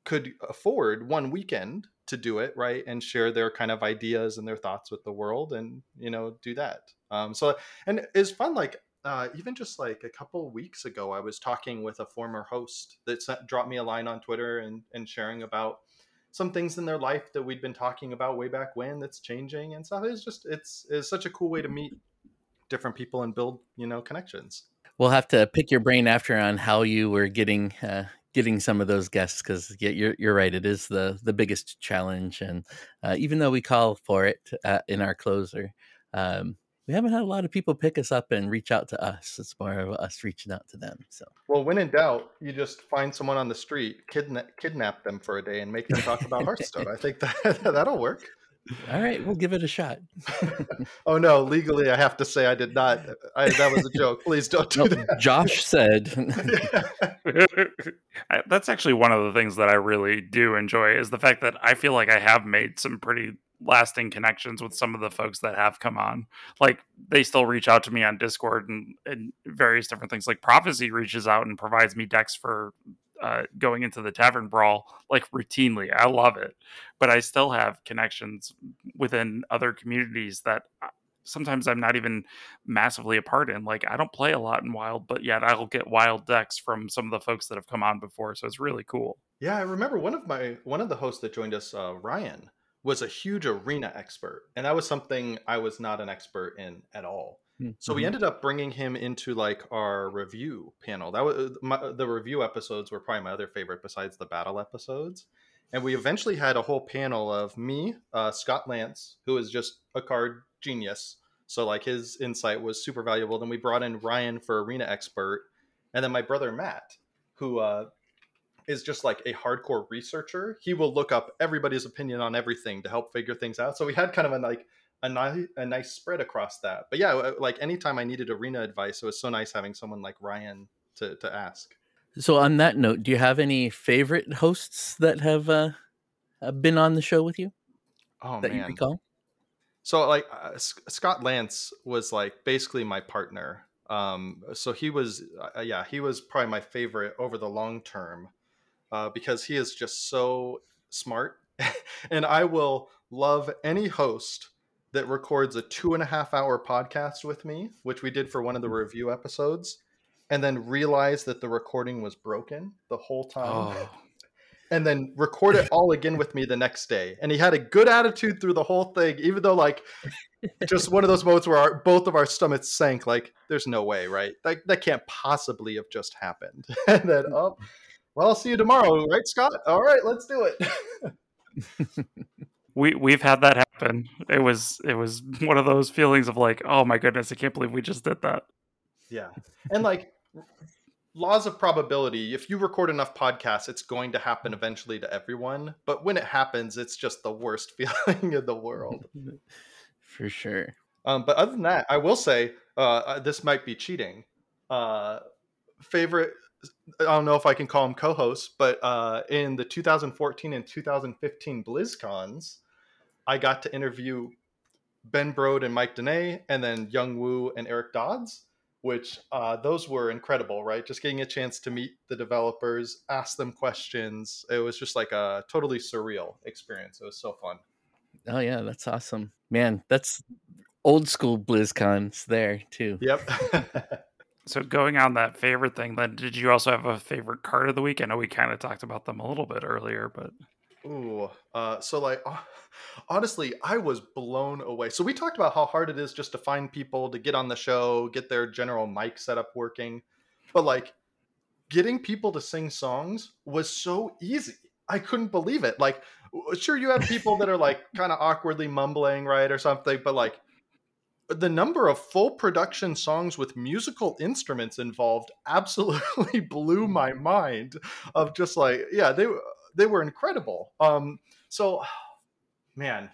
could afford one weekend to do it right and share their kind of ideas and their thoughts with the world and you know do that um, so and it's fun like uh, even just like a couple weeks ago i was talking with a former host that sent, dropped me a line on twitter and, and sharing about some things in their life that we'd been talking about way back when that's changing and stuff. It's just it's it's such a cool way to meet different people and build you know connections.
We'll have to pick your brain after on how you were getting uh, getting some of those guests because yeah, you're you're right. It is the the biggest challenge, and uh, even though we call for it uh, in our closer, um, we haven't had a lot of people pick us up and reach out to us. It's more of us reaching out to them. So,
well, when in doubt, you just find someone on the street, kidnap kidnap them for a day, and make them talk about Hearthstone. I think that that'll work.
All right, we'll give it a shot.
oh no, legally I have to say I did not. I, that was a joke. Please don't do that.
Josh said.
That's actually one of the things that I really do enjoy is the fact that I feel like I have made some pretty lasting connections with some of the folks that have come on. Like they still reach out to me on Discord and, and various different things. Like Prophecy reaches out and provides me decks for uh, going into the tavern brawl like routinely. I love it, but I still have connections within other communities that uh, sometimes I'm not even massively a part in. Like I don't play a lot in Wild, but yet I'll get Wild decks from some of the folks that have come on before, so it's really cool.
Yeah, I remember one of my one of the hosts that joined us, uh, Ryan, was a huge arena expert, and that was something I was not an expert in at all. Mm-hmm. So we mm-hmm. ended up bringing him into like our review panel. That was my, the review episodes were probably my other favorite besides the battle episodes. And we eventually had a whole panel of me, uh, Scott Lance, who is just a card genius. So like his insight was super valuable. Then we brought in Ryan for arena expert, and then my brother Matt, who uh, is just like a hardcore researcher. He will look up everybody's opinion on everything to help figure things out. So we had kind of a like a nice a nice spread across that. But yeah, like anytime I needed arena advice, it was so nice having someone like Ryan to to ask.
So on that note, do you have any favorite hosts that have uh, been on the show with you?
Oh
that
man.
you recall?
So like uh, Scott Lance was like basically my partner. Um, so he was uh, yeah he was probably my favorite over the long term uh, because he is just so smart, and I will love any host that records a two and a half hour podcast with me, which we did for one of the review episodes, and then realize that the recording was broken the whole time. Oh. And then record it all again with me the next day. And he had a good attitude through the whole thing, even though, like, just one of those moments where our, both of our stomachs sank. Like, there's no way, right? That, that can't possibly have just happened. and then, oh, well, I'll see you tomorrow, right, Scott? All right, let's do it.
we we've had that happen. It was it was one of those feelings of like, oh my goodness, I can't believe we just did that.
Yeah, and like laws of probability. If you record enough podcasts, it's going to happen eventually to everyone. But when it happens, it's just the worst feeling in the world.
For sure.
Um, but other than that, I will say uh, uh this might be cheating. Uh, favorite I don't know if I can call them co-hosts, but uh, in the 2014 and 2015 BlizzCons, I got to interview Ben Brode and Mike Donais, and then Yong Woo and Eric Dodds, which uh, those were incredible, right? Just getting a chance to meet the developers, ask them questions. It was just like a totally surreal experience. It was so fun.
Oh yeah, that's awesome, man. That's old school BlizzCons there too.
Yep.
so going on that favorite thing, then did you also have a favorite card of the week? I know we kind of talked about them a little bit earlier, but
Ooh, uh, so like honestly, I was blown away. So we talked about how hard it is just to find people to get on the show, get their general mic setup working, but like getting people to sing songs was so easy. I couldn't believe it. Like, sure, you have people that are like kind of awkwardly mumbling, right, or something, but like the number of full production songs with musical instruments involved absolutely blew my mind of just like yeah they they were incredible. Um so man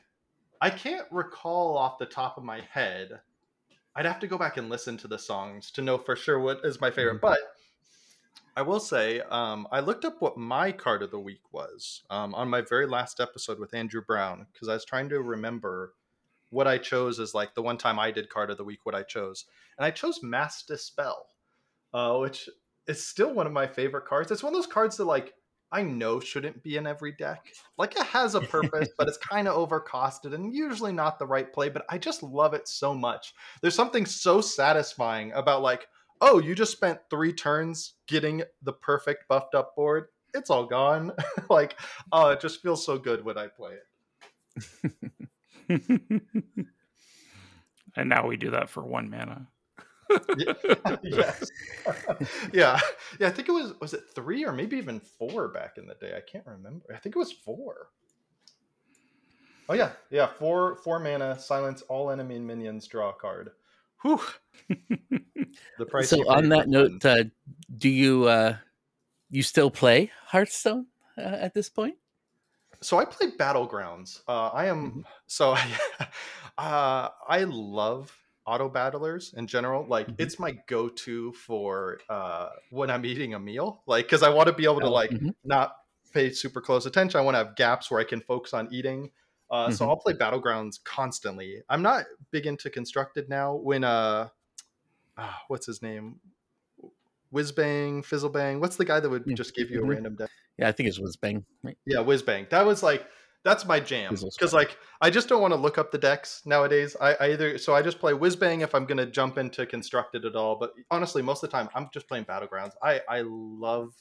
i can't recall off the top of my head i'd have to go back and listen to the songs to know for sure what is my favorite but I will say, um, I looked up what my card of the week was um, on my very last episode with Andrew Brown because I was trying to remember what I chose is like the one time I did card of the week, what I chose. And I chose Mass Dispel, uh, which is still one of my favorite cards. It's one of those cards that like I know shouldn't be in every deck. Like it has a purpose, but it's kind of overcosted and usually not the right play. But I just love it so much. There's something so satisfying about like, oh, you just spent three turns getting the perfect buffed up board. It's all gone. like, oh, it just feels so good when I play it.
and now we do that for one mana.
yes. yeah. Yeah. I think it was was it three or maybe even four back in the day. I can't remember. I think it was four. Oh yeah. Yeah. Four four mana, silence all enemy minions, draw a card. Whew.
the price so on that note, uh, do you uh you still play Hearthstone uh, at this point?
So I play Battlegrounds. Uh, I am mm-hmm. so uh, I love auto battlers in general. Like mm-hmm. it's my go-to for uh, when I'm eating a meal. Like because I want to be able to oh, like mm-hmm. not pay super close attention. I want to have gaps where I can focus on eating. Uh, so mm-hmm. I'll play Battlegrounds constantly. I'm not big into constructed now. When uh, uh what's his name? Whizbang, Fizzlebang. What's the guy that would just give you a mm-hmm. random deck?
Yeah, I think it's Whizbang.
Right? Yeah, Whizbang. That was like that's my jam because like I just don't want to look up the decks nowadays. I, I, either so I just play Whizbang if I'm gonna jump into constructed at all. But honestly, most of the time I'm just playing battlegrounds. I I love,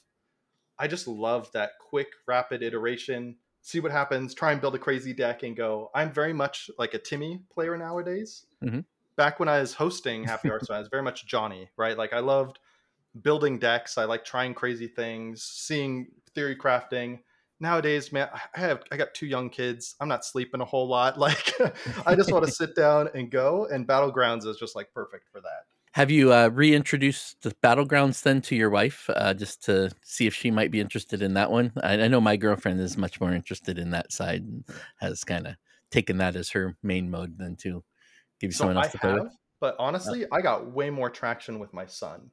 I just love that quick, rapid iteration. See what happens. Try and build a crazy deck and go. I'm very much like a Timmy player nowadays. Mm-hmm. Back when I was hosting Happy Hearthstone, I was very much Johnny. Right, like I loved building decks. I like trying crazy things, seeing theory crafting. Nowadays, man, I have I got two young kids. I'm not sleeping a whole lot. Like I just want to sit down and go. And Battlegrounds is just like perfect for that.
Have you uh, reintroduced the Battlegrounds then to your wife, uh, just to see if she might be interested in that one? I, I know my girlfriend is much more interested in that side and has kind of taken that as her main mode than to give you so someone else I to play have, with.
But honestly, I got way more traction with my son.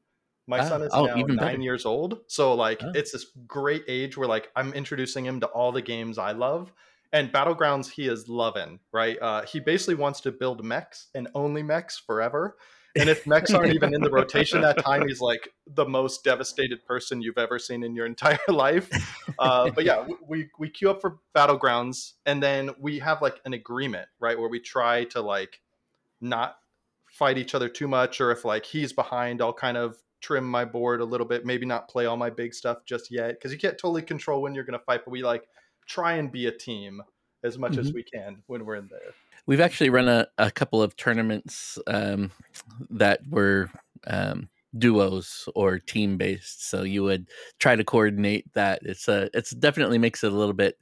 My son is oh, now nine better. years old. So like oh. it's this great age where like I'm introducing him to all the games I love. And Battlegrounds he is loving, right? Uh, he basically wants to build mechs and only mechs forever. And if mechs aren't even in the rotation that time, he's like the most devastated person you've ever seen in your entire life. Uh, but yeah, we we queue up for battlegrounds, and then we have like an agreement, right, where we try to like not fight each other too much, or if like he's behind, I'll kind of trim my board a little bit, maybe not play all my big stuff just yet because you can't totally control when you're going to fight, but we like try and be a team as much mm-hmm. as we can when we're in there.
We've actually run a, a couple of tournaments um, that were um, duos or team based. So you would try to coordinate that. It's a it's definitely makes it a little bit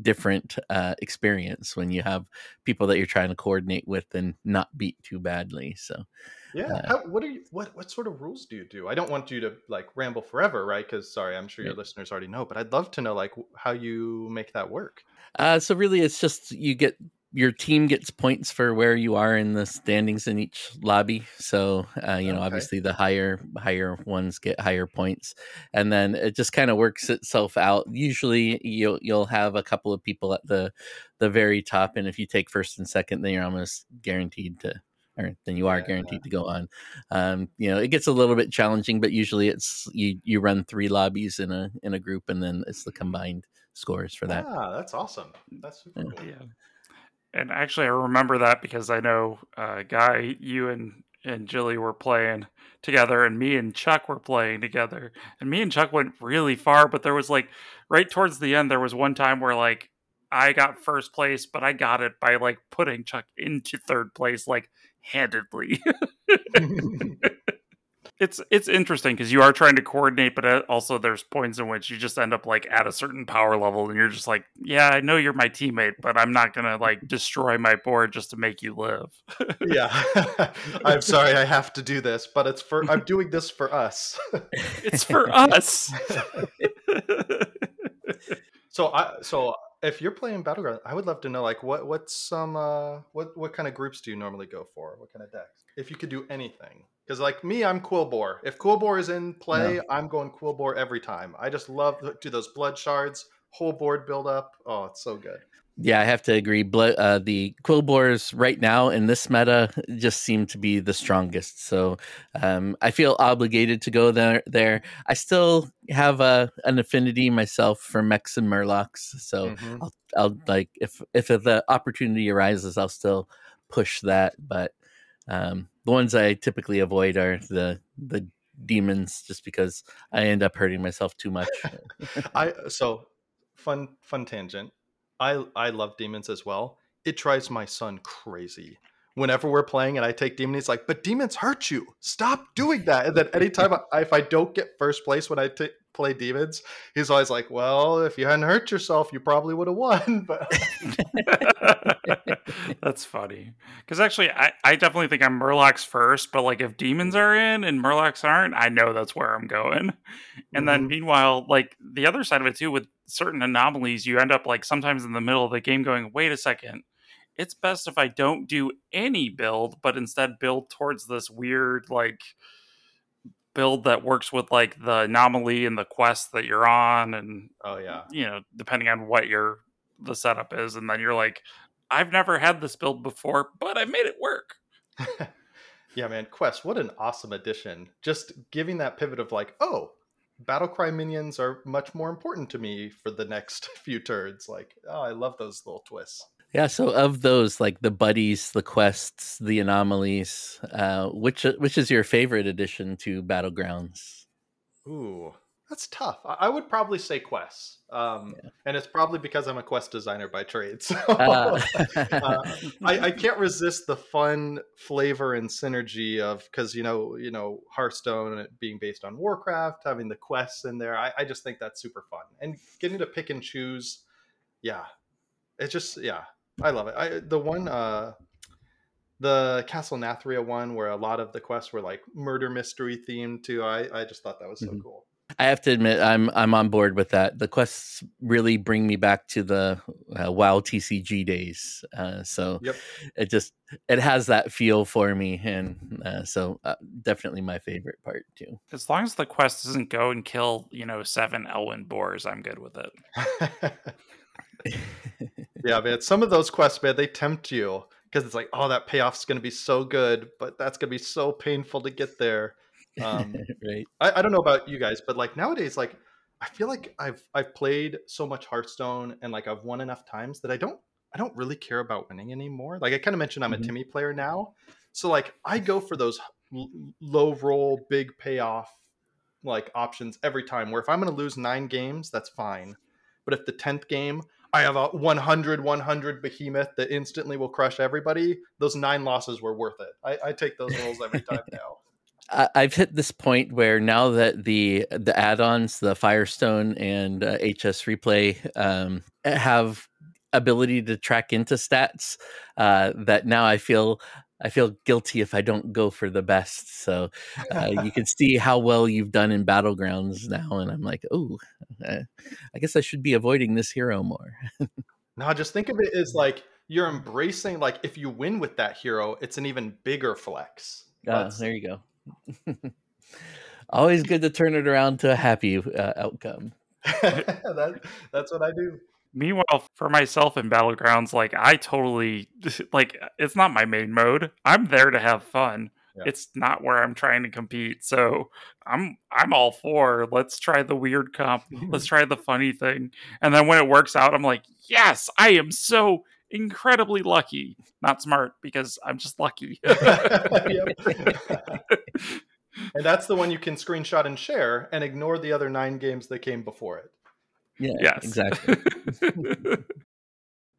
different uh, experience when you have people that you're trying to coordinate with and not beat too badly. So
yeah. Uh, How, what are you? What what sort of rules do you do? I don't want you to like ramble forever, right? Because sorry, I'm sure your listeners already know, but I'd love to know like how you make that work.
Uh, so really, it's just you get your team gets points for where you are in the standings in each lobby. So uh, you know, okay. obviously the higher higher ones get higher points, and then it just kind of works itself out. Usually, you'll you'll have a couple of people at the the very top, and if you take first and second, then you're almost guaranteed to or then you are yeah, guaranteed yeah. to go on. Um, you know, it gets a little bit challenging, but usually it's you you run three lobbies in a in a group, and then it's the combined scores for that.
Ah, that's awesome. That's super yeah. cool.
Yeah. And actually, I remember that because I know, uh, Guy, you and and Jilly were playing together, and me and Chuck were playing together, and me and Chuck went really far. But there was like right towards the end, there was one time where like I got first place, but I got it by like putting Chuck into third place. Like handedly. it's it's interesting because you are trying to coordinate, but uh, also there's points in which you just end up like at a certain power level, and you're just like, yeah, I know you're my teammate, but I'm not gonna like destroy my board just to make you live.
yeah, I'm sorry, I have to do this, but it's for I'm doing this for us.
it's for us.
so I so if you're playing battleground, I would love to know like what what's some uh what what kind of groups do you normally go for? What kind of decks? If you could do anything. Because like me, I'm Quilboar. If Quilboar is in play, I'm going Quilboar every time. I just love to do those blood shards, whole board build up. Oh, it's so good.
Yeah, I have to agree. Blood, uh, the Quilboars right now in this meta just seem to be the strongest. So um, I feel obligated to go there. There, I still have a an affinity myself for mechs and murlocs. So mm-hmm. I'll, I'll like if if the opportunity arises, I'll still push that. But um, the ones I typically avoid are the the demons, just because I end up hurting myself too much.
I so fun fun tangent. I I love demons as well. It drives my son crazy. Whenever we're playing and I take demon, he's like, "But demons hurt you. Stop doing that." And then anytime I, if I don't get first place when I t- play demons, he's always like, "Well, if you hadn't hurt yourself, you probably would have won." But
that's funny because actually, I, I definitely think I'm Murlocs first. But like, if demons are in and Murlocs aren't, I know that's where I'm going. And mm-hmm. then meanwhile, like the other side of it too, with certain anomalies, you end up like sometimes in the middle of the game going, "Wait a second, It's best if I don't do any build, but instead build towards this weird like build that works with like the anomaly and the quest that you're on and
oh yeah.
you know depending on what your the setup is and then you're like i've never had this build before but i made it work.
Yeah man quest what an awesome addition. Just giving that pivot of like oh battle cry minions are much more important to me for the next few turns. Like oh i love those little twists.
Yeah, so of those, like the buddies, the quests, the anomalies, uh, which which is your favorite addition to Battlegrounds?
Ooh, that's tough. I, would probably say quests, um, yeah. and it's probably because I'm a quest designer by trade. So uh. uh, I, I, can't resist the fun flavor and synergy of because you know you know Hearthstone being based on Warcraft, having the quests in there. I, I just think that's super fun and getting to pick and choose. Yeah, it's just yeah I love it. I the one uh the Castle Nathria one where a lot of the quests were like murder mystery themed too. I I just thought that was so mm-hmm. cool.
I have to admit, I'm I'm on board with that. The quests really bring me back to the uh, WoW TCG days. Uh, so yep. it just it has that feel for me, and uh, so uh, definitely my favorite part too.
As long as the quest doesn't go and kill you know seven Elwynn boars, I'm good with it.
yeah, man. Some of those quests, man, they tempt you because it's like, oh, that payoff's going to be so good, but that's going to be so painful to get there. Um, right. I, I don't know about you guys, but like nowadays, like I feel like I've I've played so much Hearthstone and like I've won enough times that I don't I don't really care about winning anymore. Like I kind of mentioned, I'm mm-hmm. a Timmy player now, so like I go for those l- low roll, big payoff like options every time. Where if I'm going to lose nine games, that's fine. But if the tenth game I have a 100 100 behemoth that instantly will crush everybody. Those nine losses were worth it. I, I take those rolls every time now.
I've hit this point where now that the the add-ons, the Firestone and uh, HS Replay, um, have ability to track into stats, uh, that now I feel I feel guilty if I don't go for the best. So uh, you can see how well you've done in battlegrounds now, and I'm like, oh, I guess I should be avoiding this hero more.
now, just think of it as like you're embracing. Like if you win with that hero, it's an even bigger flex.
Uh, there you go. Always good to turn it around to a happy uh, outcome.
that, that's what I do.
Meanwhile, for myself in Battlegrounds, like I totally like it's not my main mode. I'm there to have fun. Yeah. It's not where I'm trying to compete. So I'm I'm all for let's try the weird comp. let's try the funny thing. And then when it works out, I'm like, yes, I am so incredibly lucky. Not smart because I'm just lucky. and
that's the one you can screenshot and share and ignore the other nine games that came before it.
Yeah, yes. exactly.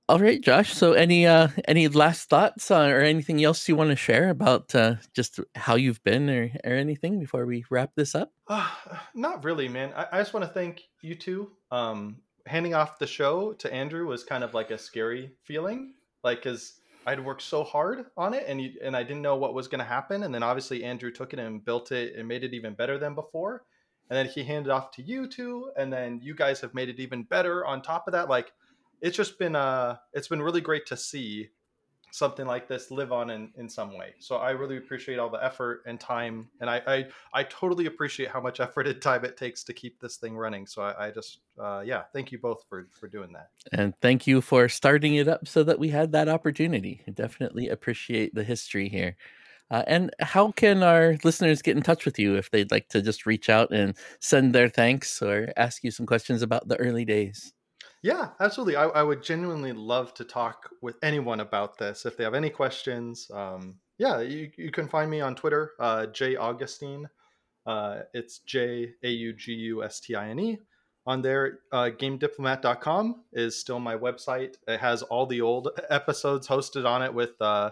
All right, Josh. So, any uh, any last thoughts on, or anything else you want to share about uh, just how you've been, or, or anything before we wrap this up?
Uh, not really, man. I, I just want to thank you two. Um, handing off the show to Andrew was kind of like a scary feeling, like because I'd worked so hard on it, and you, and I didn't know what was going to happen, and then obviously Andrew took it and built it and made it even better than before, and then he handed off to you two, and then you guys have made it even better on top of that, like it's just been uh it's been really great to see something like this live on in, in some way. So I really appreciate all the effort and time, and I I, I totally appreciate how much effort and time it takes to keep this thing running. So I, I just uh, yeah, thank you both for for doing that.
And thank you for starting it up so that we had that opportunity. Definitely appreciate the history here. Uh, and how can our listeners get in touch with you if they'd like to just reach out and send their thanks or ask you some questions about the early days?
Yeah, absolutely. I, I would genuinely love to talk with anyone about this. If they have any questions, um, yeah, you, you can find me on Twitter, uh, J Augustine. Uh, it's J A U G U S T I N E. On there, uh, gamediplomat.com is still my website. It has all the old episodes hosted on it with uh,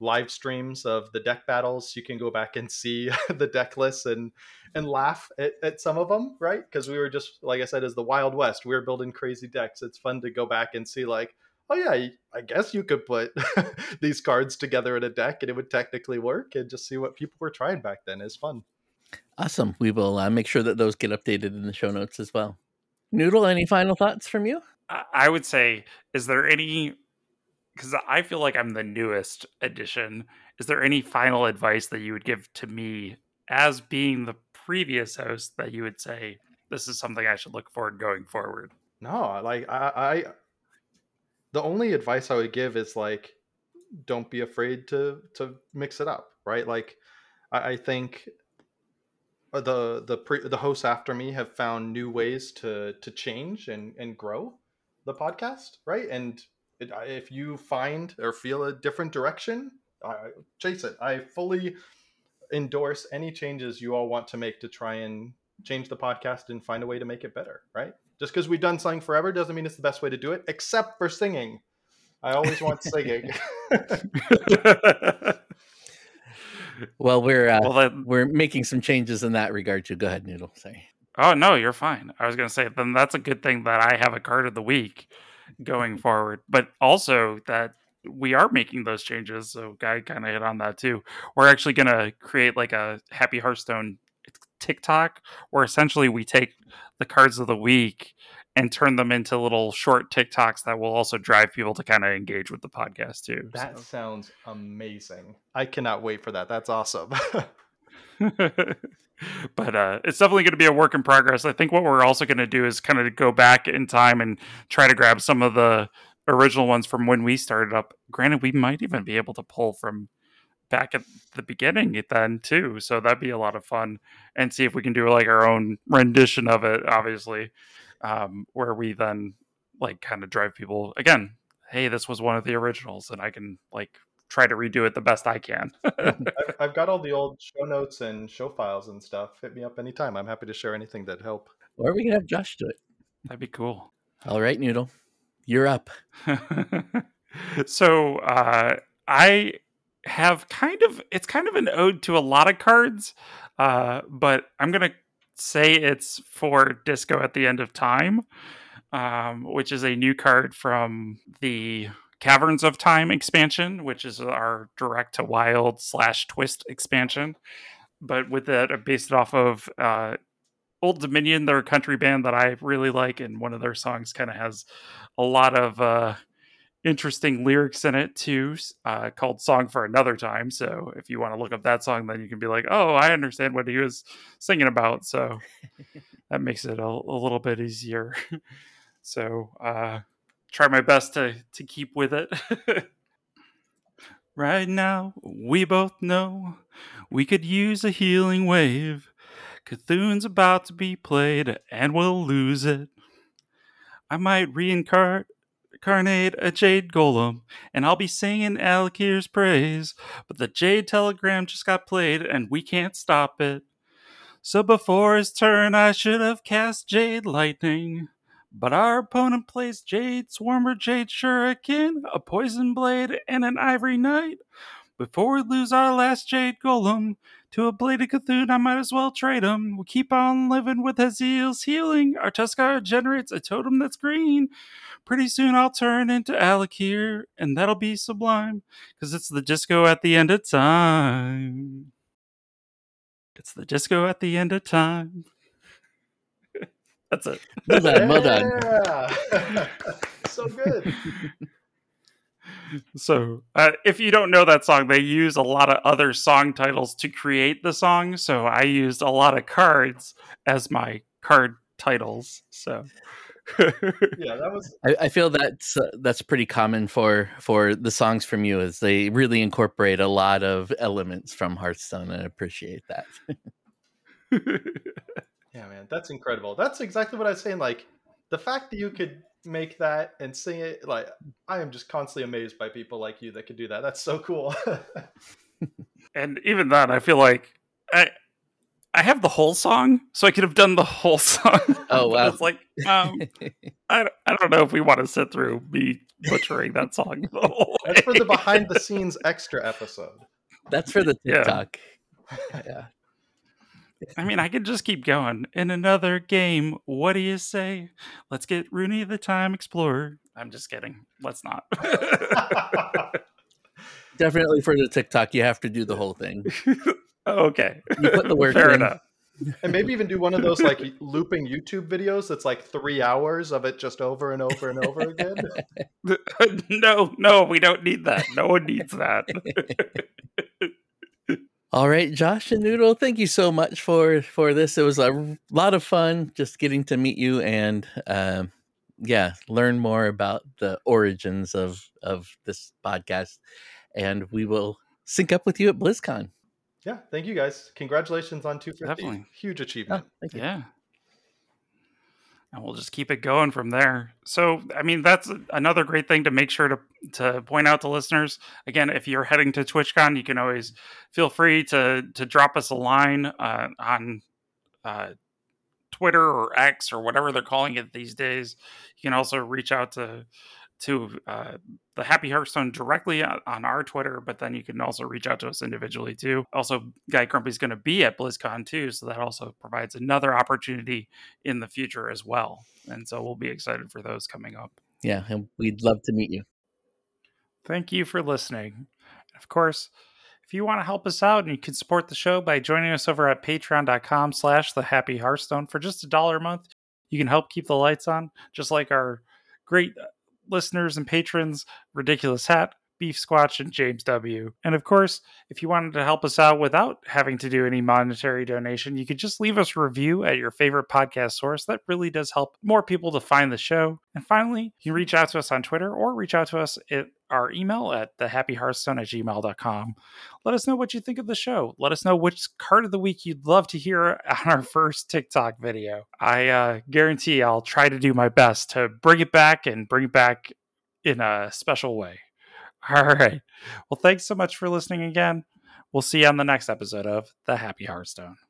live streams of the deck battles. You can go back and see the deck lists and and laugh at, at some of them, right? Because we were just like I said, as the Wild West, we were building crazy decks. It's fun to go back and see like, oh yeah, I guess you could put these cards together in a deck and it would technically work, and just see what people were trying back then. Is fun.
Awesome. We will uh, make sure that those get updated in the show notes as well. Noodle, any final thoughts from you?
I would say, is there any because I feel like I'm the newest addition. Is there any final advice that you would give to me as being the previous host that you would say this is something I should look forward going forward?
No, like I, I the only advice I would give is like don't be afraid to to mix it up, right? Like I, I think the the pre, the hosts after me have found new ways to to change and and grow the podcast, right? And if you find or feel a different direction, I, chase it. I fully endorse any changes you all want to make to try and change the podcast and find a way to make it better, right? Just because we've done something forever doesn't mean it's the best way to do it, except for singing. I always want singing.
well, we're uh, well, that... we're making some changes in that regard. To go ahead, Noodle. Sorry.
Oh no, you're fine. I was going to say then that's a good thing that I have a card of the week going forward, but also that we are making those changes. So Guy kind of hit on that too. We're actually going to create like a Happy Hearthstone TikTok where essentially we take the cards of the week and turn them into little short TikToks that will also drive people to kind of engage with the podcast too.
That so. sounds amazing. I cannot wait for that. That's awesome.
but uh, it's definitely going to be a work in progress. I think what we're also going to do is kind of go back in time and try to grab some of the original ones from when we started up. Granted, we might even be able to pull from back at the beginning then too. So that'd be a lot of fun and see if we can do like our own rendition of it, obviously, um, where we then like kind of drive people again. Hey, this was one of the originals, and I can like try to redo it the best I can.
I've, I've, got all the old show notes and show files and stuff. Hit me up anytime. I'm happy to share anything that help.
Or we can have Josh do it.
That'd be cool.
All right, Noodle, you're up.
so uh, I have kind of it's kind of an ode to a lot of cards, uh, but I'm gonna say it's for Disco at the End of Time, um, which is a new card from the Caverns of Time expansion, which is our direct to wild slash twist expansion. But with that, I based it off of uh, Old Dominion. They're a country band that I really like, and one of their songs kind of has a lot of uh, interesting lyrics in it too, uh, called "Song for Another Time." So if you want to look up that song, then you can be like, "Oh, I understand what he was singing about." So that makes it a, a little bit easier. so uh, try my best to to keep with it. right now, we both know we could use a healing wave. C'Thun's about to be played, and we'll lose it. I might reincarnate a jade golem, and I'll be singing Al'Akir's praise. But the jade telegram just got played, and we can't stop it. So before his turn, I should have cast jade lightning. But our opponent plays Jade Swarmer, Jade Shuriken, a Poison Blade, and an Ivory Knight. Before we lose our last Jade Golem to a Blade of C'Thun, I might as well trade him. We keep on living with Azil's healing. Our Tuskarr generates a totem that's green. Pretty soon I'll turn into Al'Akir, and that'll be sublime, because it's the disco at the end of time. It's the disco at the end of time. That's it.
Well done, well done.
Yeah. so good.
So, uh, if you don't know that song, they use a lot of other song titles to create the song. So, I used a lot of cards as my card titles. So,
Yeah, that was
I, I feel that's uh, that's pretty common for for the songs from you, as they really incorporate a lot of elements from Hearthstone, and I appreciate that.
Yeah, man, that's incredible. That's exactly what I was saying. Like the fact that you could make that and sing it, like I am just constantly amazed by people like you that could do that. That's so cool.
and even then, I feel like I I have the whole song, so I could have done the whole song.
Oh,
But
wow.
it's like um, I don't- I don't know if we want to sit through me butchering that song the whole
That's for the behind the scenes extra episode.
That's for the
Yeah.
TikTok. Yeah.
I mean, I could just keep going. In another game, what do you say? Let's get Rooney the Time Explorer. I'm just kidding. Let's not.
Definitely for the TikTok, you have to do the whole thing.
okay.
You put the work
Fair
in.
enough.
and maybe even do one of those like looping YouTube videos that's like three hours of it just over and over and over again.
no, no, we don't need that. No one needs that.
All right, Josh and Noodle, thank you so much for for this. It was a lot of fun just getting to meet you and um, yeah, learn more about the origins of of this podcast. And we will sync up with you at BlizzCon.
yeah, thank you guys. Congratulations on 250.
Definitely.
Huge
Oh,
achievement.
thank you.
Yeah. And we'll just keep it going from there. So, I mean, that's another great thing to make sure to to point out to listeners. Again, if you're heading to TwitchCon, you can always feel free to to drop us a line uh, on uh, Twitter or X or whatever they're calling it these days. You can also reach out to to uh, the Happy Hearthstone directly on, our Twitter, but then you can also reach out to us individually too. Also, Guy Grumpy's going to be at BlizzCon too, so that also provides another opportunity in the future as well. And so we'll be excited for those coming up.
Yeah, and we'd love to meet you.
Thank you for listening. Of course, if you want to help us out and you can support the show by joining us over at patreon.com slash the happy hearthstone for just a dollar a month, you can help keep the lights on, just like our great listeners and patrons, Ridiculous Hat, Beef Squatch, and James W. And of course, if you wanted to help us out without having to do any monetary donation, you could just leave us a review at your favorite podcast source. That really does help more people to find the show. And finally, you can reach out to us on Twitter or reach out to us at our email at thehappyhearthstone at gmail.com. Let us know what you think of the show. Let us know which card of the week you'd love to hear on our first TikTok video. I uh, guarantee I'll try to do my best to bring it back and bring it back in a special way. All right. Well, thanks so much for listening again. We'll see you on the next episode of The Happy Hearthstone.